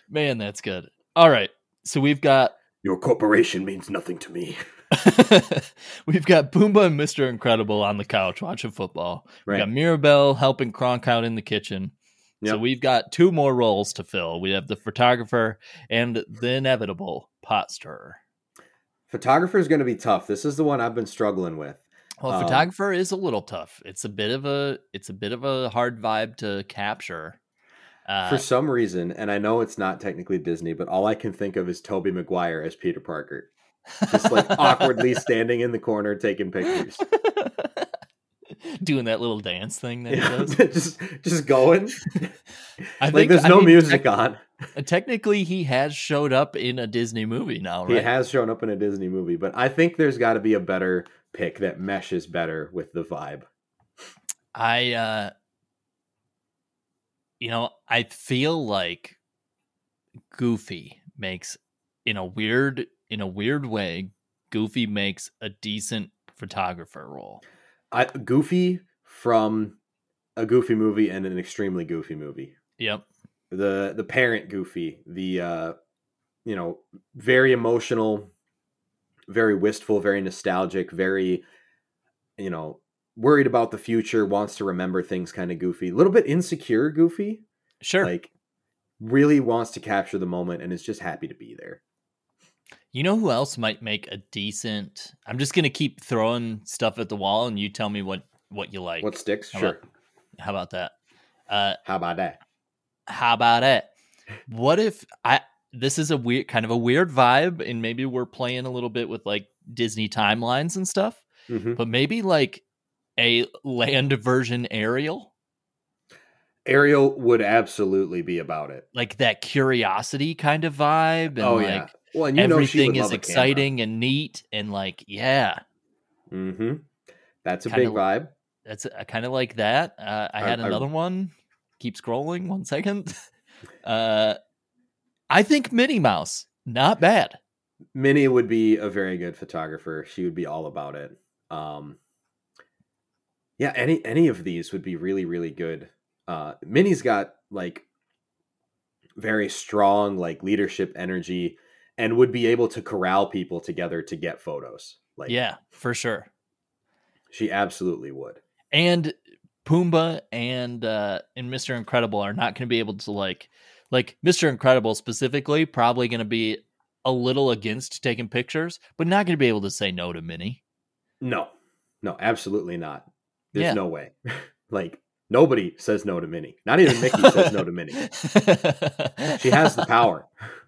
Man, that's good. All right. So we've got Your corporation means nothing to me. we've got Pumbaa and Mr. Incredible on the couch watching football. We Right. got Mirabel helping Kronk out in the kitchen. So we've got two more roles to fill. We have the photographer and the inevitable pot stirrer. Photographer is going to be tough. This is the one I've been struggling with. Well, Um, photographer is a little tough. It's a bit of a it's a bit of a hard vibe to capture. Uh, For some reason, and I know it's not technically Disney, but all I can think of is Tobey Maguire as Peter Parker, just like awkwardly standing in the corner taking pictures. doing that little dance thing that he does. just just going. I like think there's I no mean, music tec- on. technically, he has showed up in a Disney movie now, right? He has shown up in a Disney movie, but I think there's got to be a better pick that meshes better with the vibe. I, uh, you know, I feel like Goofy makes in a weird in a weird way. Goofy makes a decent photographer role. I, Goofy from a Goofy movie and an extremely Goofy movie. Yep. The the parent Goofy, the uh, you know, very emotional, very wistful, very nostalgic, very you know, worried about the future, wants to remember things kind of goofy, a little bit insecure goofy. Sure. Like really wants to capture the moment and is just happy to be there. You know who else might make a decent I'm just gonna keep throwing stuff at the wall and you tell me what what you like. What sticks? How sure. about- how about that? Uh How about that? how about it? What if I this is a weird kind of a weird vibe and maybe we're playing a little bit with like Disney timelines and stuff, hmm but maybe like a land version Ariel, Ariel would absolutely be about it. like that curiosity kind of vibe and oh like yeah. Well, and you everything is exciting and neat and like yeah, Mm-hmm. That's a Kinda big vibe. that's I kind of like that. Uh, I I- had I- another one. Keep scrolling. One second. Uh, I think Minnie Mouse not bad. Minnie would be a very good photographer. She would be all about it. Um, yeah, any any of these would be really really good. Uh, Minnie's got like very strong like leadership energy and would be able to corral people together to get photos. Like Yeah, for sure. she absolutely would. and Pumbaa and uh and Mr. Incredible are not going to be able to like like Mr. Incredible specifically probably going to be a little against taking pictures, but not going to be able to say no to Minnie. No, no, absolutely not. There's Yeah. no way. like nobody says no to Minnie. Not even Mickey says no to Minnie. She has the power.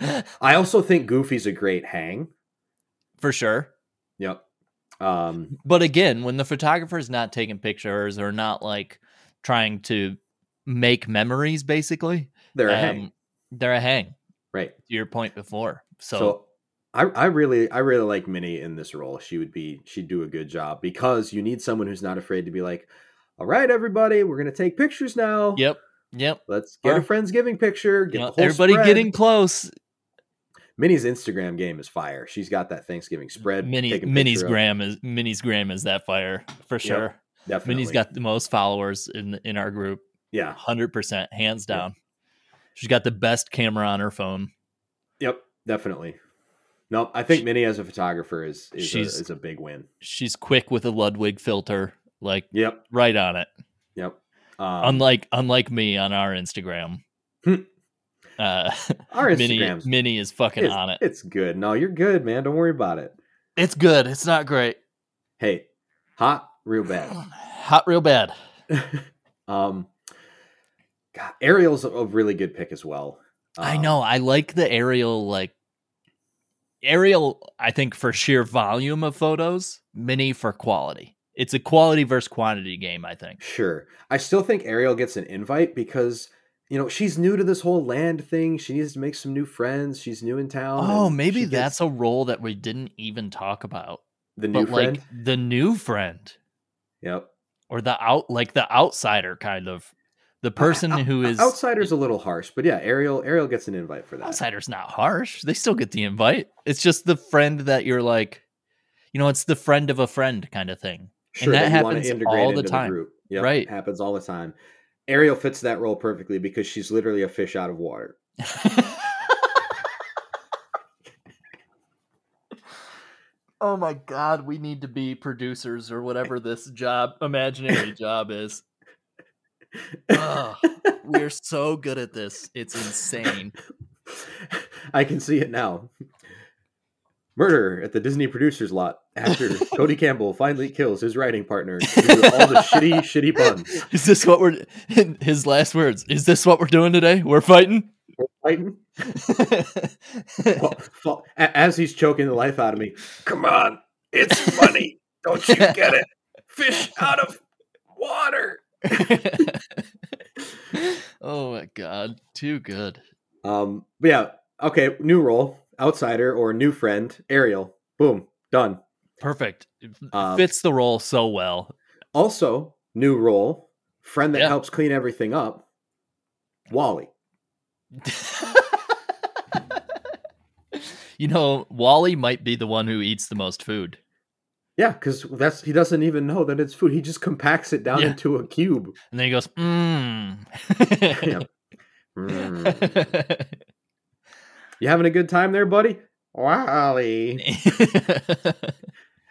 I also think Goofy's a great hang. for sure. Yep. Um, But again, when the photographer's not taking pictures or not like trying to make memories basically, they're a um, hang, they're a hang. right? To your point before. So, So, I, I really, I really like Minnie in this role. She would be, she'd do a good job because you need someone who's not afraid to be like, "All right, everybody, we're gonna take pictures now. yep. Yep. let's get Or- a friendsgiving picture. Get You know, the whole everybody spread." getting close. Minnie's Instagram game is fire. She's got that Thanksgiving spread. Minnie Minnie's gram is Minnie's gram is that fire for sure. Definitely. Minnie's got the most followers in in our group, yeah. hundred percent, hands down. She's got the best camera on her phone. Yep. Definitely. No, I think Minnie as a photographer is is, a, is a big win. She's quick with a Ludwig filter, like Yep. right on it. Yep. Um, unlike unlike me on our Instagram. Uh, our Instagram's Minnie is fucking it's, on it. It's good. No, you're good, man. Don't worry about it. It's good. It's not great. Hey, hot, real bad. Hot real bad. um, God, Ariel's a, really good pick as well. I Um, know. I like the Ariel like Ariel, I think for sheer volume of photos, Minnie for quality. It's a quality versus quantity game, I think. Sure. I still think Ariel gets an invite because you know she's new to this whole land thing. She needs to make some new friends. She's new in town. Oh, maybe that's a role that we didn't even talk about. the new but friend. like the new friend yep. or the out like the outsider kind of the person Out- who uh, is outsider's a little harsh, but yeah, Ariel Ariel gets an invite for that. outsider's not harsh. They still get the invite. It's just the friend that you're like, you know, it's the friend of a friend kind of thing. Sure, that you happens all the time. group. Yep, Right. happens all the time. Ariel fits that role perfectly because she's literally a fish out of water. oh my god, we need to be producers or whatever this job, imaginary job is. We're so good at this. It's insane. I can see it now. Murder at the Disney producers lot. after Cody Campbell finally kills his writing partner due to all the shitty, shitty puns. Is this what we're his last words? Is this what we're doing today? We're fighting? Fighting? Fa- fa- As he's choking the life out of me. Come on, it's funny. Don't you get it? Fish out of water. oh my god, too good. Um, but yeah, okay, new role, outsider or new friend, Ariel. Boom, done. Perfect. Uh, Fits the role so well. Also, new role, friend that Yeah. helps clean everything up, WALL-E. you know, WALL-E might be the one who eats the most food. Yeah, because that's he doesn't even know that it's food. He just compacts it down Yeah. into a cube. And then he goes, mmm. Yeah. Mm. You having a good time there, buddy? WALL-E.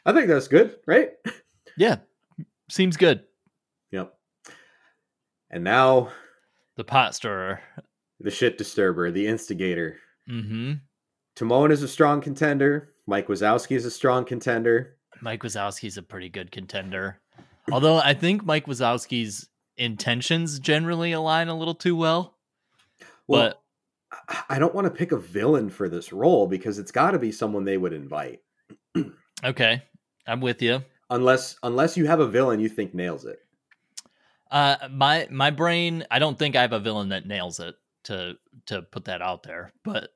I think that's good, right? yeah, seems good. Yep. And now The pot stirrer. the shit disturber, the instigator. hmm Timon is a strong contender. Mike Wazowski is a strong contender. Mike Wazowski's a pretty good contender. Although I think Mike Wazowski's intentions generally align a little too well. Well, I- I don't want to pick a villain for this role because it's got to be someone they would invite. Okay, I'm with you. Unless unless you have a villain you think nails it. Uh, my my brain. I don't think I have a villain that nails it. To to put that out there, but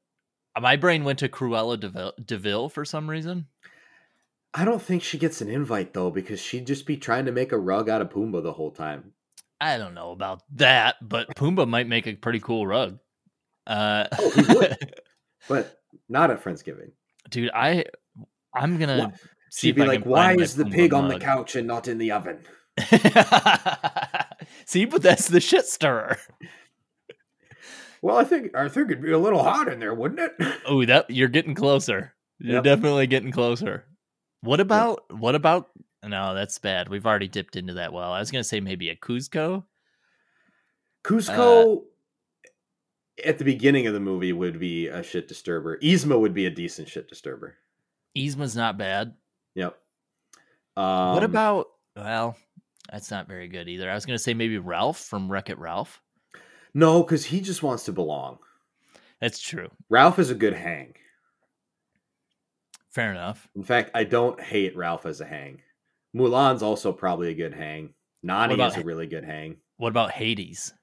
my brain went to Cruella de Vil, Deville for some reason. I don't think she gets an invite though because she'd just be trying to make a rug out of Pumbaa the whole time. I don't know about that, but Pumbaa might make a pretty cool rug. Uh, Oh, he would. But not at Friendsgiving. dude, I I'm gonna Wha- see She'd be like, "Why is the pig on the couch and not in the oven?" See, but that's the shit stirrer. Well, I think I think it'd be a little hot in there, wouldn't it? Oh, that you're getting closer. You're Yep. definitely getting closer. What about what about? No, that's bad. We've already dipped into that well. I was gonna say maybe a Kuzco. Kuzco at the beginning of the movie would be a shit disturber. Yzma would be a decent shit disturber. Yzma's not bad. Yep. Um, what about? Well, that's not very good either. I was gonna say maybe Ralph from Wreck It Ralph. no? Because he just wants to belong. That's true. Ralph is a good hang. Fair enough. In fact, I don't hate Ralph as a hang. Mulan's also probably a good hang. Nani about is a really good hang. What about Hades?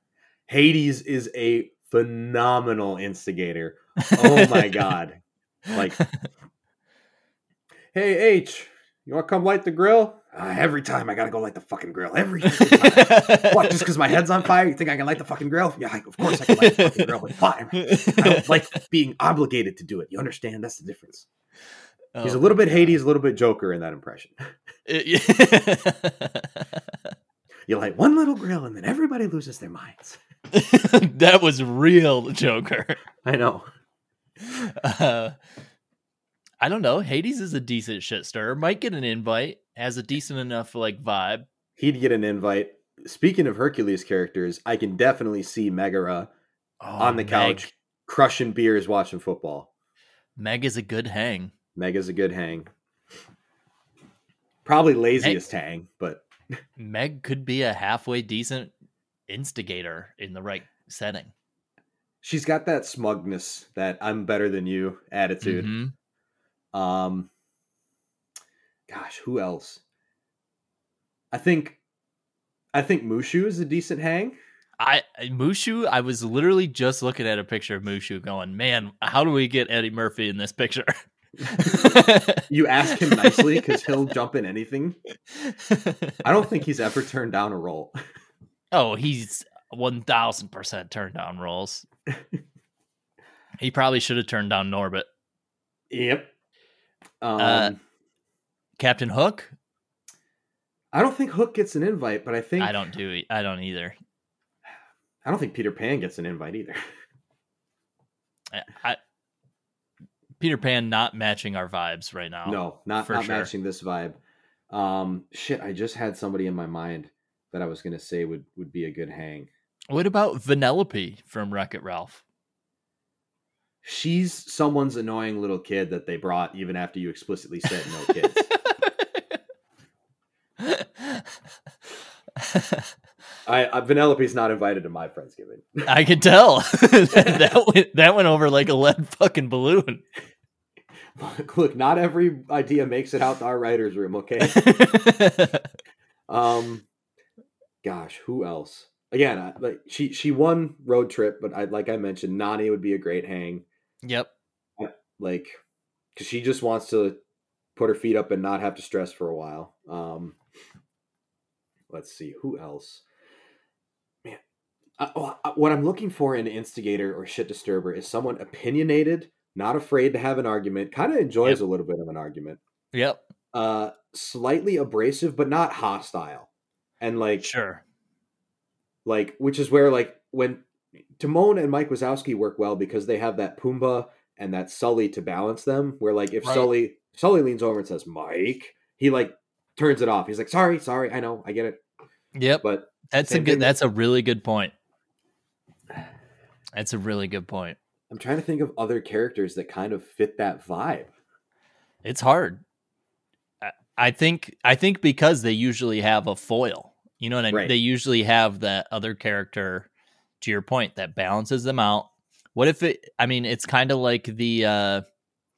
Hades is a phenomenal instigator. Oh my god. Like, hey H, you want to come light the grill? Uh, every time I gotta go light the fucking grill. Every time. what? Just because my head's on fire, you think I can light the fucking grill? Yeah, of course I can light the fucking grill. But fine. I don't like being obligated to do it. You understand? That's the difference. He's a Oh little bit God. Hades, a little bit Joker in that impression. It- You light one little grill, and then everybody loses their minds. that was real Joker. I know. Uh, I don't know. Hades is a decent shit stirrer. Might get an invite. Has a decent enough like vibe. He'd get an invite. Speaking of Hercules characters, I can definitely see Megara Oh, on the Meg. couch crushing beers, watching football. Meg is a good hang. Mega's a good hang. Probably laziest hang, but Meg could be a halfway decent instigator in the right setting. she's got that smugness, that I'm better than you attitude. Mhm. Um, gosh, who else? I think, I think Mushu is a decent hang. I Mushu, I was literally just looking at a picture of Mushu going, Man, how do we get Eddie Murphy in this picture? You ask him nicely because he'll jump in anything. I don't think he's ever turned down a role. Oh, he's one thousand percent turned down roles. he probably should have turned down Norbit. Yep. Um, Uh, Captain Hook? I don't think Hook gets an invite, but I think I don't do. I don't either. I don't think Peter Pan gets an invite either. I, I Peter Pan not matching our vibes right now. no, not not sure. matching this vibe. Um, shit, I just had somebody in my mind that I was gonna say would would be a good hang. What about Vanellope from Wreck It Ralph? She's someone's annoying little kid that they brought even after you explicitly said no kids. I, I Vanellope's not invited to my friendsgiving. I could tell that went that went over like a lead fucking balloon. Look, not every idea makes it out to our writers' room. Okay. Um, gosh, who else? again, I, like she she won road trip, but I like I mentioned, Nani would be a great hang. Yep. Like, because she just wants to put her feet up and not have to stress for a while. Um, let's see who else. Man, I, oh, I, what I'm looking for in an instigator or shit disturber is someone opinionated, not afraid to have an argument, kind of enjoys Yep. a little bit of an argument. Yep. Uh, slightly abrasive, but not hostile, and like Sure. like which is where like when Timon and Mike Wazowski work well because they have that Pumbaa and that Sully to balance them. Where like if Right. Sully Sully leans over and says Mike, he like turns it off. He's like, sorry, sorry, I know, I get it, Yep. but That's a good. That's a really good point. That's a really good point. I'm trying to think of other characters that kind of fit that vibe. It's hard. I- think. I think because they usually have a foil. You know what I mean? Right. They usually have that other character. To your point, that balances them out. What if it? I mean, it's kind of like the. uh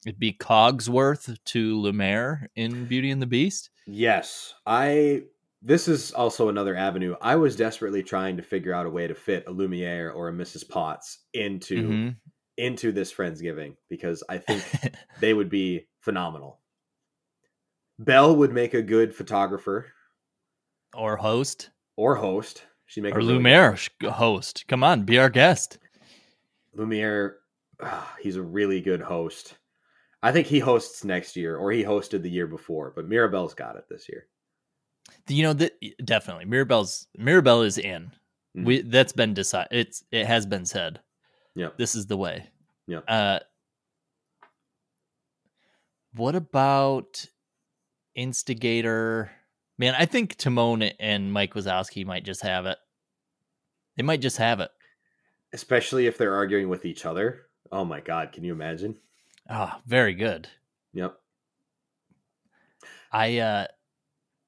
It'd be Cogsworth to Lumiere in Beauty and the Beast. Yes, I. This is also another avenue. I was desperately trying to figure out a way to fit a Lumiere or a Mrs. Potts into Mhm. Into this Friendsgiving because I think they would be phenomenal. Belle would make a good photographer or host or host. She make or a really good- Lumiere host. Come on, be our guest. Lumiere, ah, he's a really good host. I think he hosts next year, or he hosted the year before. But Mirabel's got it this year. You know that definitely Mirabel's Mirabel is in. Mhm. We that's been decided. It's it has been said. Yep. This is the way. Yeah. Uh, what about Instigator? Man, I think Timon and Mike Wazowski might just have it. They might just have it. Especially if they're arguing with each other. Oh my god, can you imagine? Ah, very good. Yep. I uh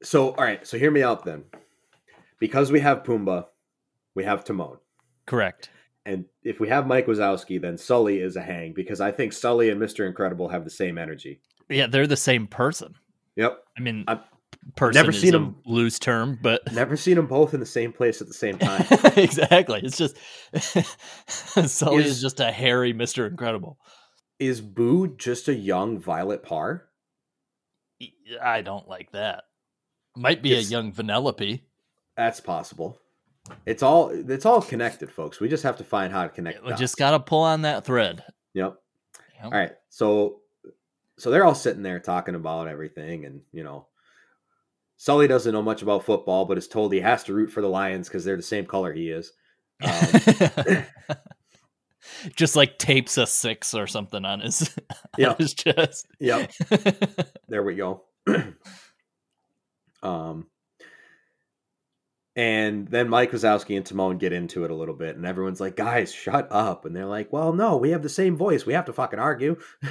So all right, so hear me out then. Because we have Pumbaa, we have Timon. correct. And if we have Mike Wazowski, then Sully is a hang because I think Sully and Mr. Incredible have the same energy. Yeah, they're the same person. Yep. I mean, I've person never seen them- loose term, but Never seen them both in the same place at the same time. exactly. It's just Sully is, Is- just a hairy Mister Incredible. is Boo just a young Violet Parr? I don't like that. Might be It's- a young Vanellope. That's possible. It's all it's all connected, folks. We just have to find how to connect. We dots. just got to pull on that thread. Yep. Yep. All right. So so they're all sitting there talking about everything and, you know, Sully doesn't know much about football, but is told he has to root for the Lions because they're the same color he is. Um, just like tapes a six or something on his, on his chest. Yep. There we go. um, and then Mike Wazowski and Timon get into it a little bit, and everyone's like, "Guys, shut up!" And they're like, "Well, no, we have the same voice. We have to fucking argue."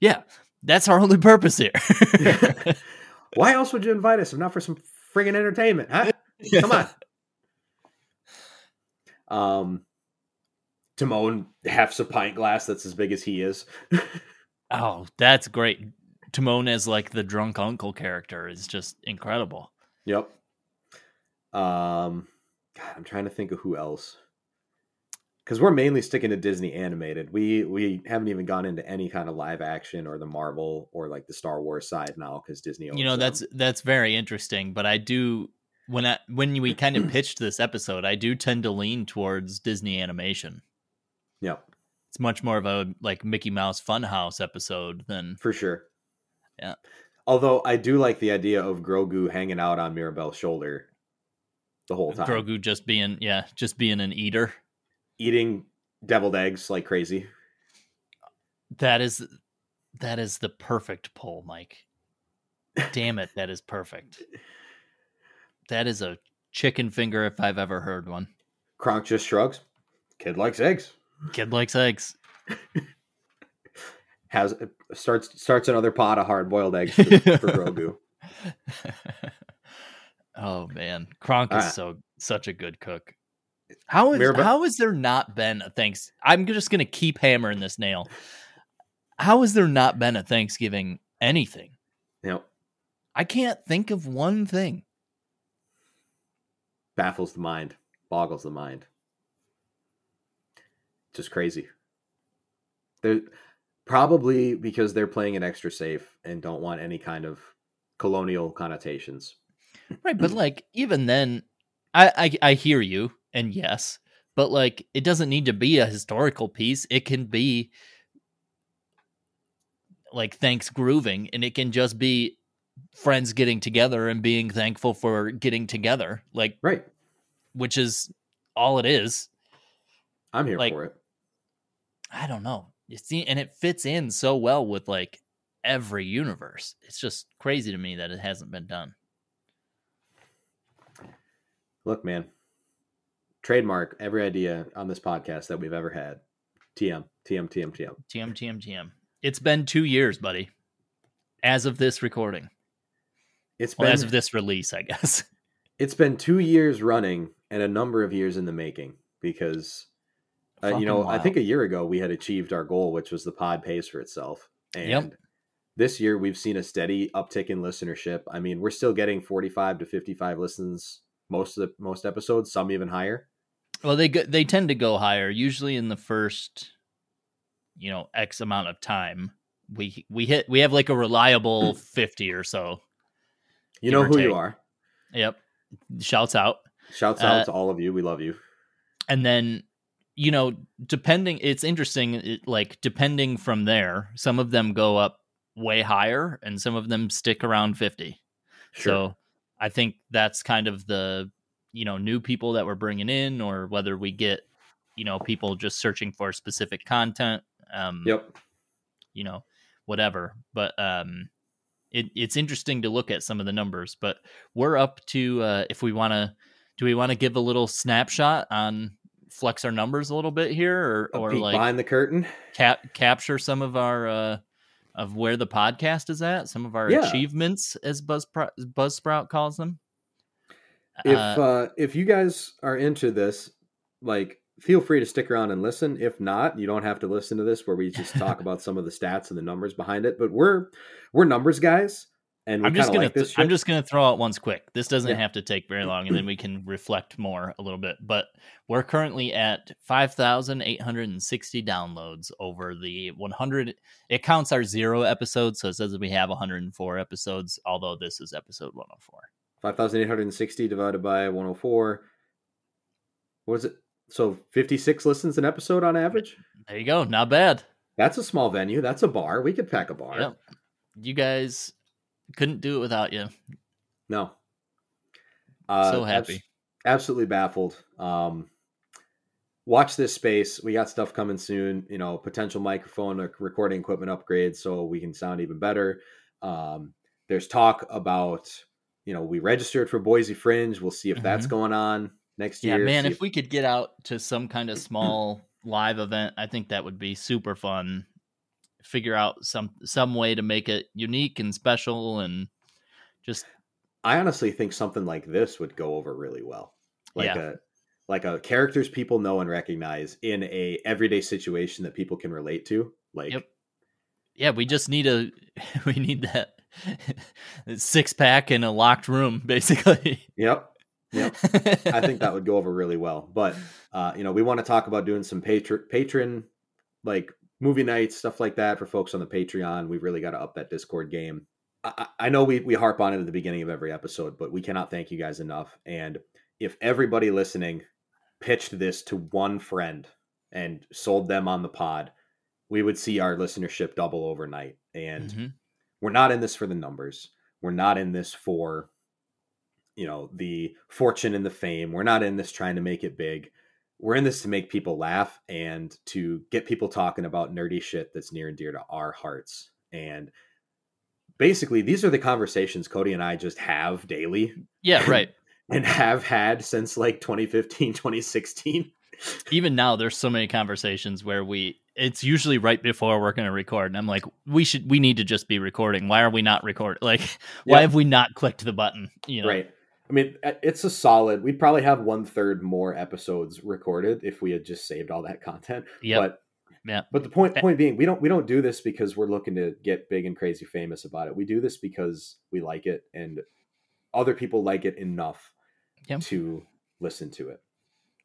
yeah, that's our only purpose here. Why else would you invite us if not for some friggin' entertainment? Huh? Come on. Um, Timon hefts a pint glass that's as big as he is. Oh, that's great. Timon as like the drunk uncle character is just incredible. Yep. Um, God, I'm trying to think of who else. Because we're mainly sticking to Disney animated. We we haven't even gone into any kind of live action or the Marvel or like the Star Wars side now because Disney. Owns you know them. that's that's very interesting but i do when i when we kind of pitched this episode i do tend to lean towards disney animation yep it's much more of a like mickey mouse funhouse episode than for sure. Yeah. Although I do like the idea of Grogu hanging out on Mirabel's shoulder the whole time, grogu just being yeah just being an eater eating deviled eggs like crazy. that is that is the perfect pull mike damn it that is perfect that is a chicken finger if i've ever heard one Kronk just shrugs. Kid likes eggs. kid likes eggs Has starts starts another pot of hard boiled eggs for, for Grogu. oh man, Kronk is Ah. so such a good cook. How is how has there not been a thanks? I'm just gonna keep hammering this nail. How has there not been a Thanksgiving anything? Yep. I can't think of one thing. Baffles the mind, boggles the mind. Just crazy. They're probably because they're playing it extra safe and don't want any kind of colonial connotations. Right, but like even then, I, I I hear you, and yes, but like it doesn't need to be a historical piece. It can be like thanks grooving, and it can just be friends getting together and being thankful for getting together. Like Right. which is all it is. I'm here Like- for it. I don't know. See, and it fits in so well with like every universe. It's just crazy to me that it hasn't been done. Look, man. Trademark every idea on this podcast that we've ever had. TM, TM, TM, TM. TM TM TM. It's been two years, buddy. As of this recording, It's well, been as of this release, I guess. it's been two years running and a number of years in the making because uh, you know I think a year ago we had achieved our goal, which was the pod pays for itself, and Yep. this year we've seen a steady uptick in listenership. I mean, we're still getting forty five to fifty five listens most of the most episodes, some even higher. Well, they go, they tend to go higher usually in the first, you know, X amount of time. We we hit we have like a reliable fifty or so. You know who you are. Yep. Shouts out. Shouts Uh, out to all of you. We love you. and then you know depending it's interesting it, like depending from there some of them go up way higher and some of them stick around 50 Sure. so i think that's kind of the you know new people that we're bringing in or whether we get you know people just searching for specific content um yep. you know whatever but um it, it's interesting to look at some of the numbers but we're up to uh if we want to do we want to give a little snapshot on flex our numbers a little bit here or or like behind the curtain. cap- capture some of our uh of where the podcast is at some of our Yeah. achievements as buzz buzzsprout calls them if Uh, uh if you guys are into this like feel free to stick around and listen if not you don't have to listen to this where we just talk about some of the stats and the numbers behind it but we're we're numbers guys and I'm just gonna like th- I'm just gonna throw out once quick. This doesn't Yeah. have to take very long, and then we can reflect more a little bit. But we're currently at five thousand eight hundred and sixty downloads over the one hundred. It counts our zero episodes, so it says that we have one hundred and four episodes. Although this is episode one oh hundred four. 5860 divided by 104 what is it so 56 listens an episode on average There you go. Not bad. that's a small venue that's a bar we could pack a bar Yep. You guys couldn't do it without you. No. Uh, So abs- happy. absolutely baffled. Um, watch this space. We got stuff coming soon. You know, potential microphone or recording equipment upgrades so we can sound even better. Um, there's talk about you know we registered for Boise Fringe. We'll see if that's Mhm. going on next Yeah, year. Yeah, man. see If we could get out to some kind of small live event, I think that would be super fun. Figure out some some way to make it unique and special, and just I honestly think something like this would go over really well. Like Yeah. a like a characters people know and recognize in a everyday situation that people can relate to. Like Yep. yeah, we just need a we need that six pack in a locked room, basically. Yep. Yep. I think that would go over really well. But uh, you know, we want to talk about doing some patron patron like movie nights, stuff like that for folks on the Patreon. We've really got to up that Discord game. I, I know we we harp on it at the beginning of every episode, but we cannot thank you guys enough. And if everybody listening pitched this to one friend and sold them on the pod, we would see our listenership double overnight. And Mhm. we're not in this for the numbers. We're not in this for you know the fortune and the fame. We're not in this trying to make it big. We're in this to make people laugh and to get people talking about nerdy shit that's near and dear to our hearts. And basically, these are the conversations Cody and I just have daily yeah, right. and have had since like 2015, 2016. Even now, there's so many conversations where we. It's usually right before we're going to record, and I'm like, we should, we need to just be recording. Why are we not recording? Like, why have we not clicked the button? You know, Right. I mean, it's a solid. We'd probably have one third more episodes recorded if we had just saved all that content. Yep. But Yeah. But the point eh point being, we don't we don't do this because we're looking to get big and crazy famous about it. We do this because we like it and other people like it enough Yep. to listen to it.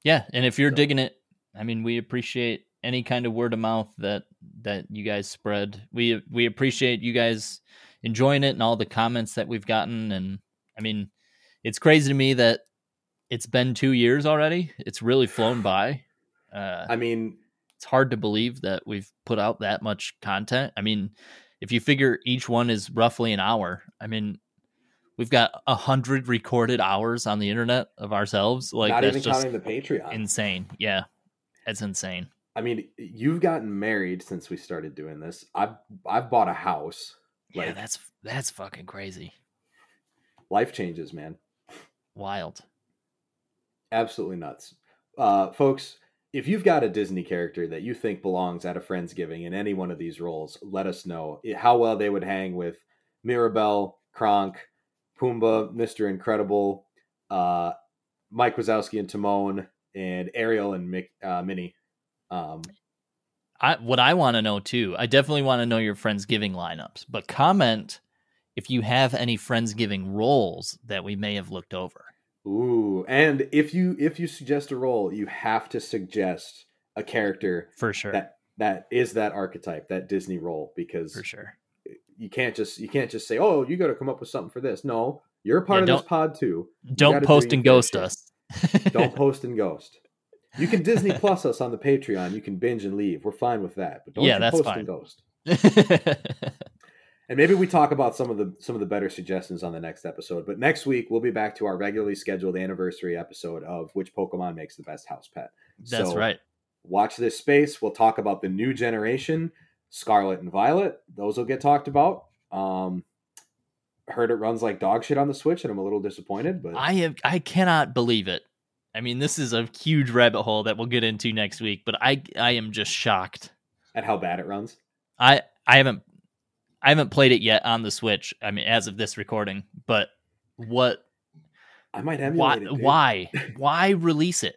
Yeah, and if you're So- digging it, I mean, we appreciate any kind of word of mouth that that you guys spread. We we appreciate you guys enjoying it and all the comments that we've gotten. And I mean, it's crazy to me that it's been two years already. It's really flown by. Uh, I mean, it's hard to believe that we've put out that much content. I mean, if you figure each one is roughly an hour, I mean, we've got a hundred recorded hours on the internet of ourselves. Like not that's even counting the Patreon. insane. Yeah, it's insane. I mean, you've gotten married since we started doing this. I've I've bought a house. Yeah, that's that's fucking crazy. Life changes, man. Wild. Absolutely nuts. Uh, folks, if you've got a Disney character that you think belongs at a Friendsgiving in any one of these roles, let us know how well they would hang with Mirabel, Kronk, Pumbaa, Mr. Incredible, uh, Mike Wazowski and Timon, and Ariel and Mick, uh, Minnie. Um, I what I want to know too. I definitely want to know your friendsgiving lineups, but comment if you have any friendsgiving roles that we may have looked over. Ooh, and if you if you suggest a role, you have to suggest a character For sure. that that is that archetype, that Disney role, because for sure. you can't just you can't just say, "Oh, you got to come up with something for this." No, you're a part Yeah, of this pod too. Don't post and ghost shit. us. Don't post and ghost. You can Disney Plus us on the Patreon. You can binge and leave. We're fine with that. But don't Yeah, that's post fine. and ghost. And maybe we talk about some of the some of the better suggestions on the next episode. But next week we'll be back to our regularly scheduled anniversary episode of which Pokemon makes the best house pet. That's So, right. Watch this space. We'll talk about the new generation, Scarlet and Violet. Those will get talked about. Um, heard it runs like dog shit on the Switch, and I'm a little disappointed. But I have I cannot believe it. I mean, this is a huge rabbit hole that we'll get into next week, but I I am just shocked. at how bad it runs. I I haven't I haven't played it yet on the Switch. I mean, as of this recording, but what I might why it. dude. why why release it?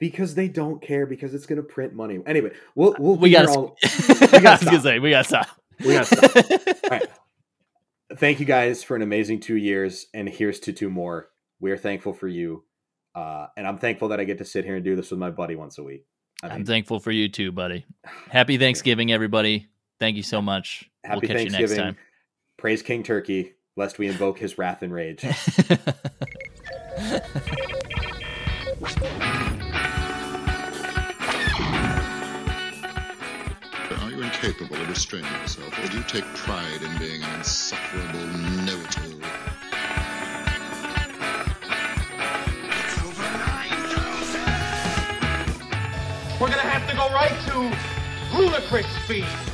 Because they don't care. Because it's going to print money. Anyway, we'll we'll We gotta all- was gonna stop. say we gotta stop. We gotta stop. All right. Thank you guys for an amazing two years, and here's to two more. We're thankful for you, uh, and I'm thankful that I get to sit here and do this with my buddy once a week. I I'm mean, thankful for you too, buddy. Happy Thanksgiving, everybody. Thank you so much. happy we'll catch Thanksgiving. you next Praise King Turkey, lest we invoke his wrath and rage. Are you incapable of restraining yourself, or do you take pride in being an insufferable know-it-all? We're gonna have to go right to ludicrous speed.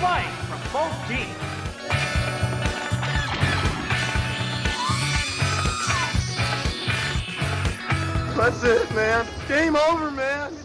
Flying from both teams. That's it, man. Game over, man.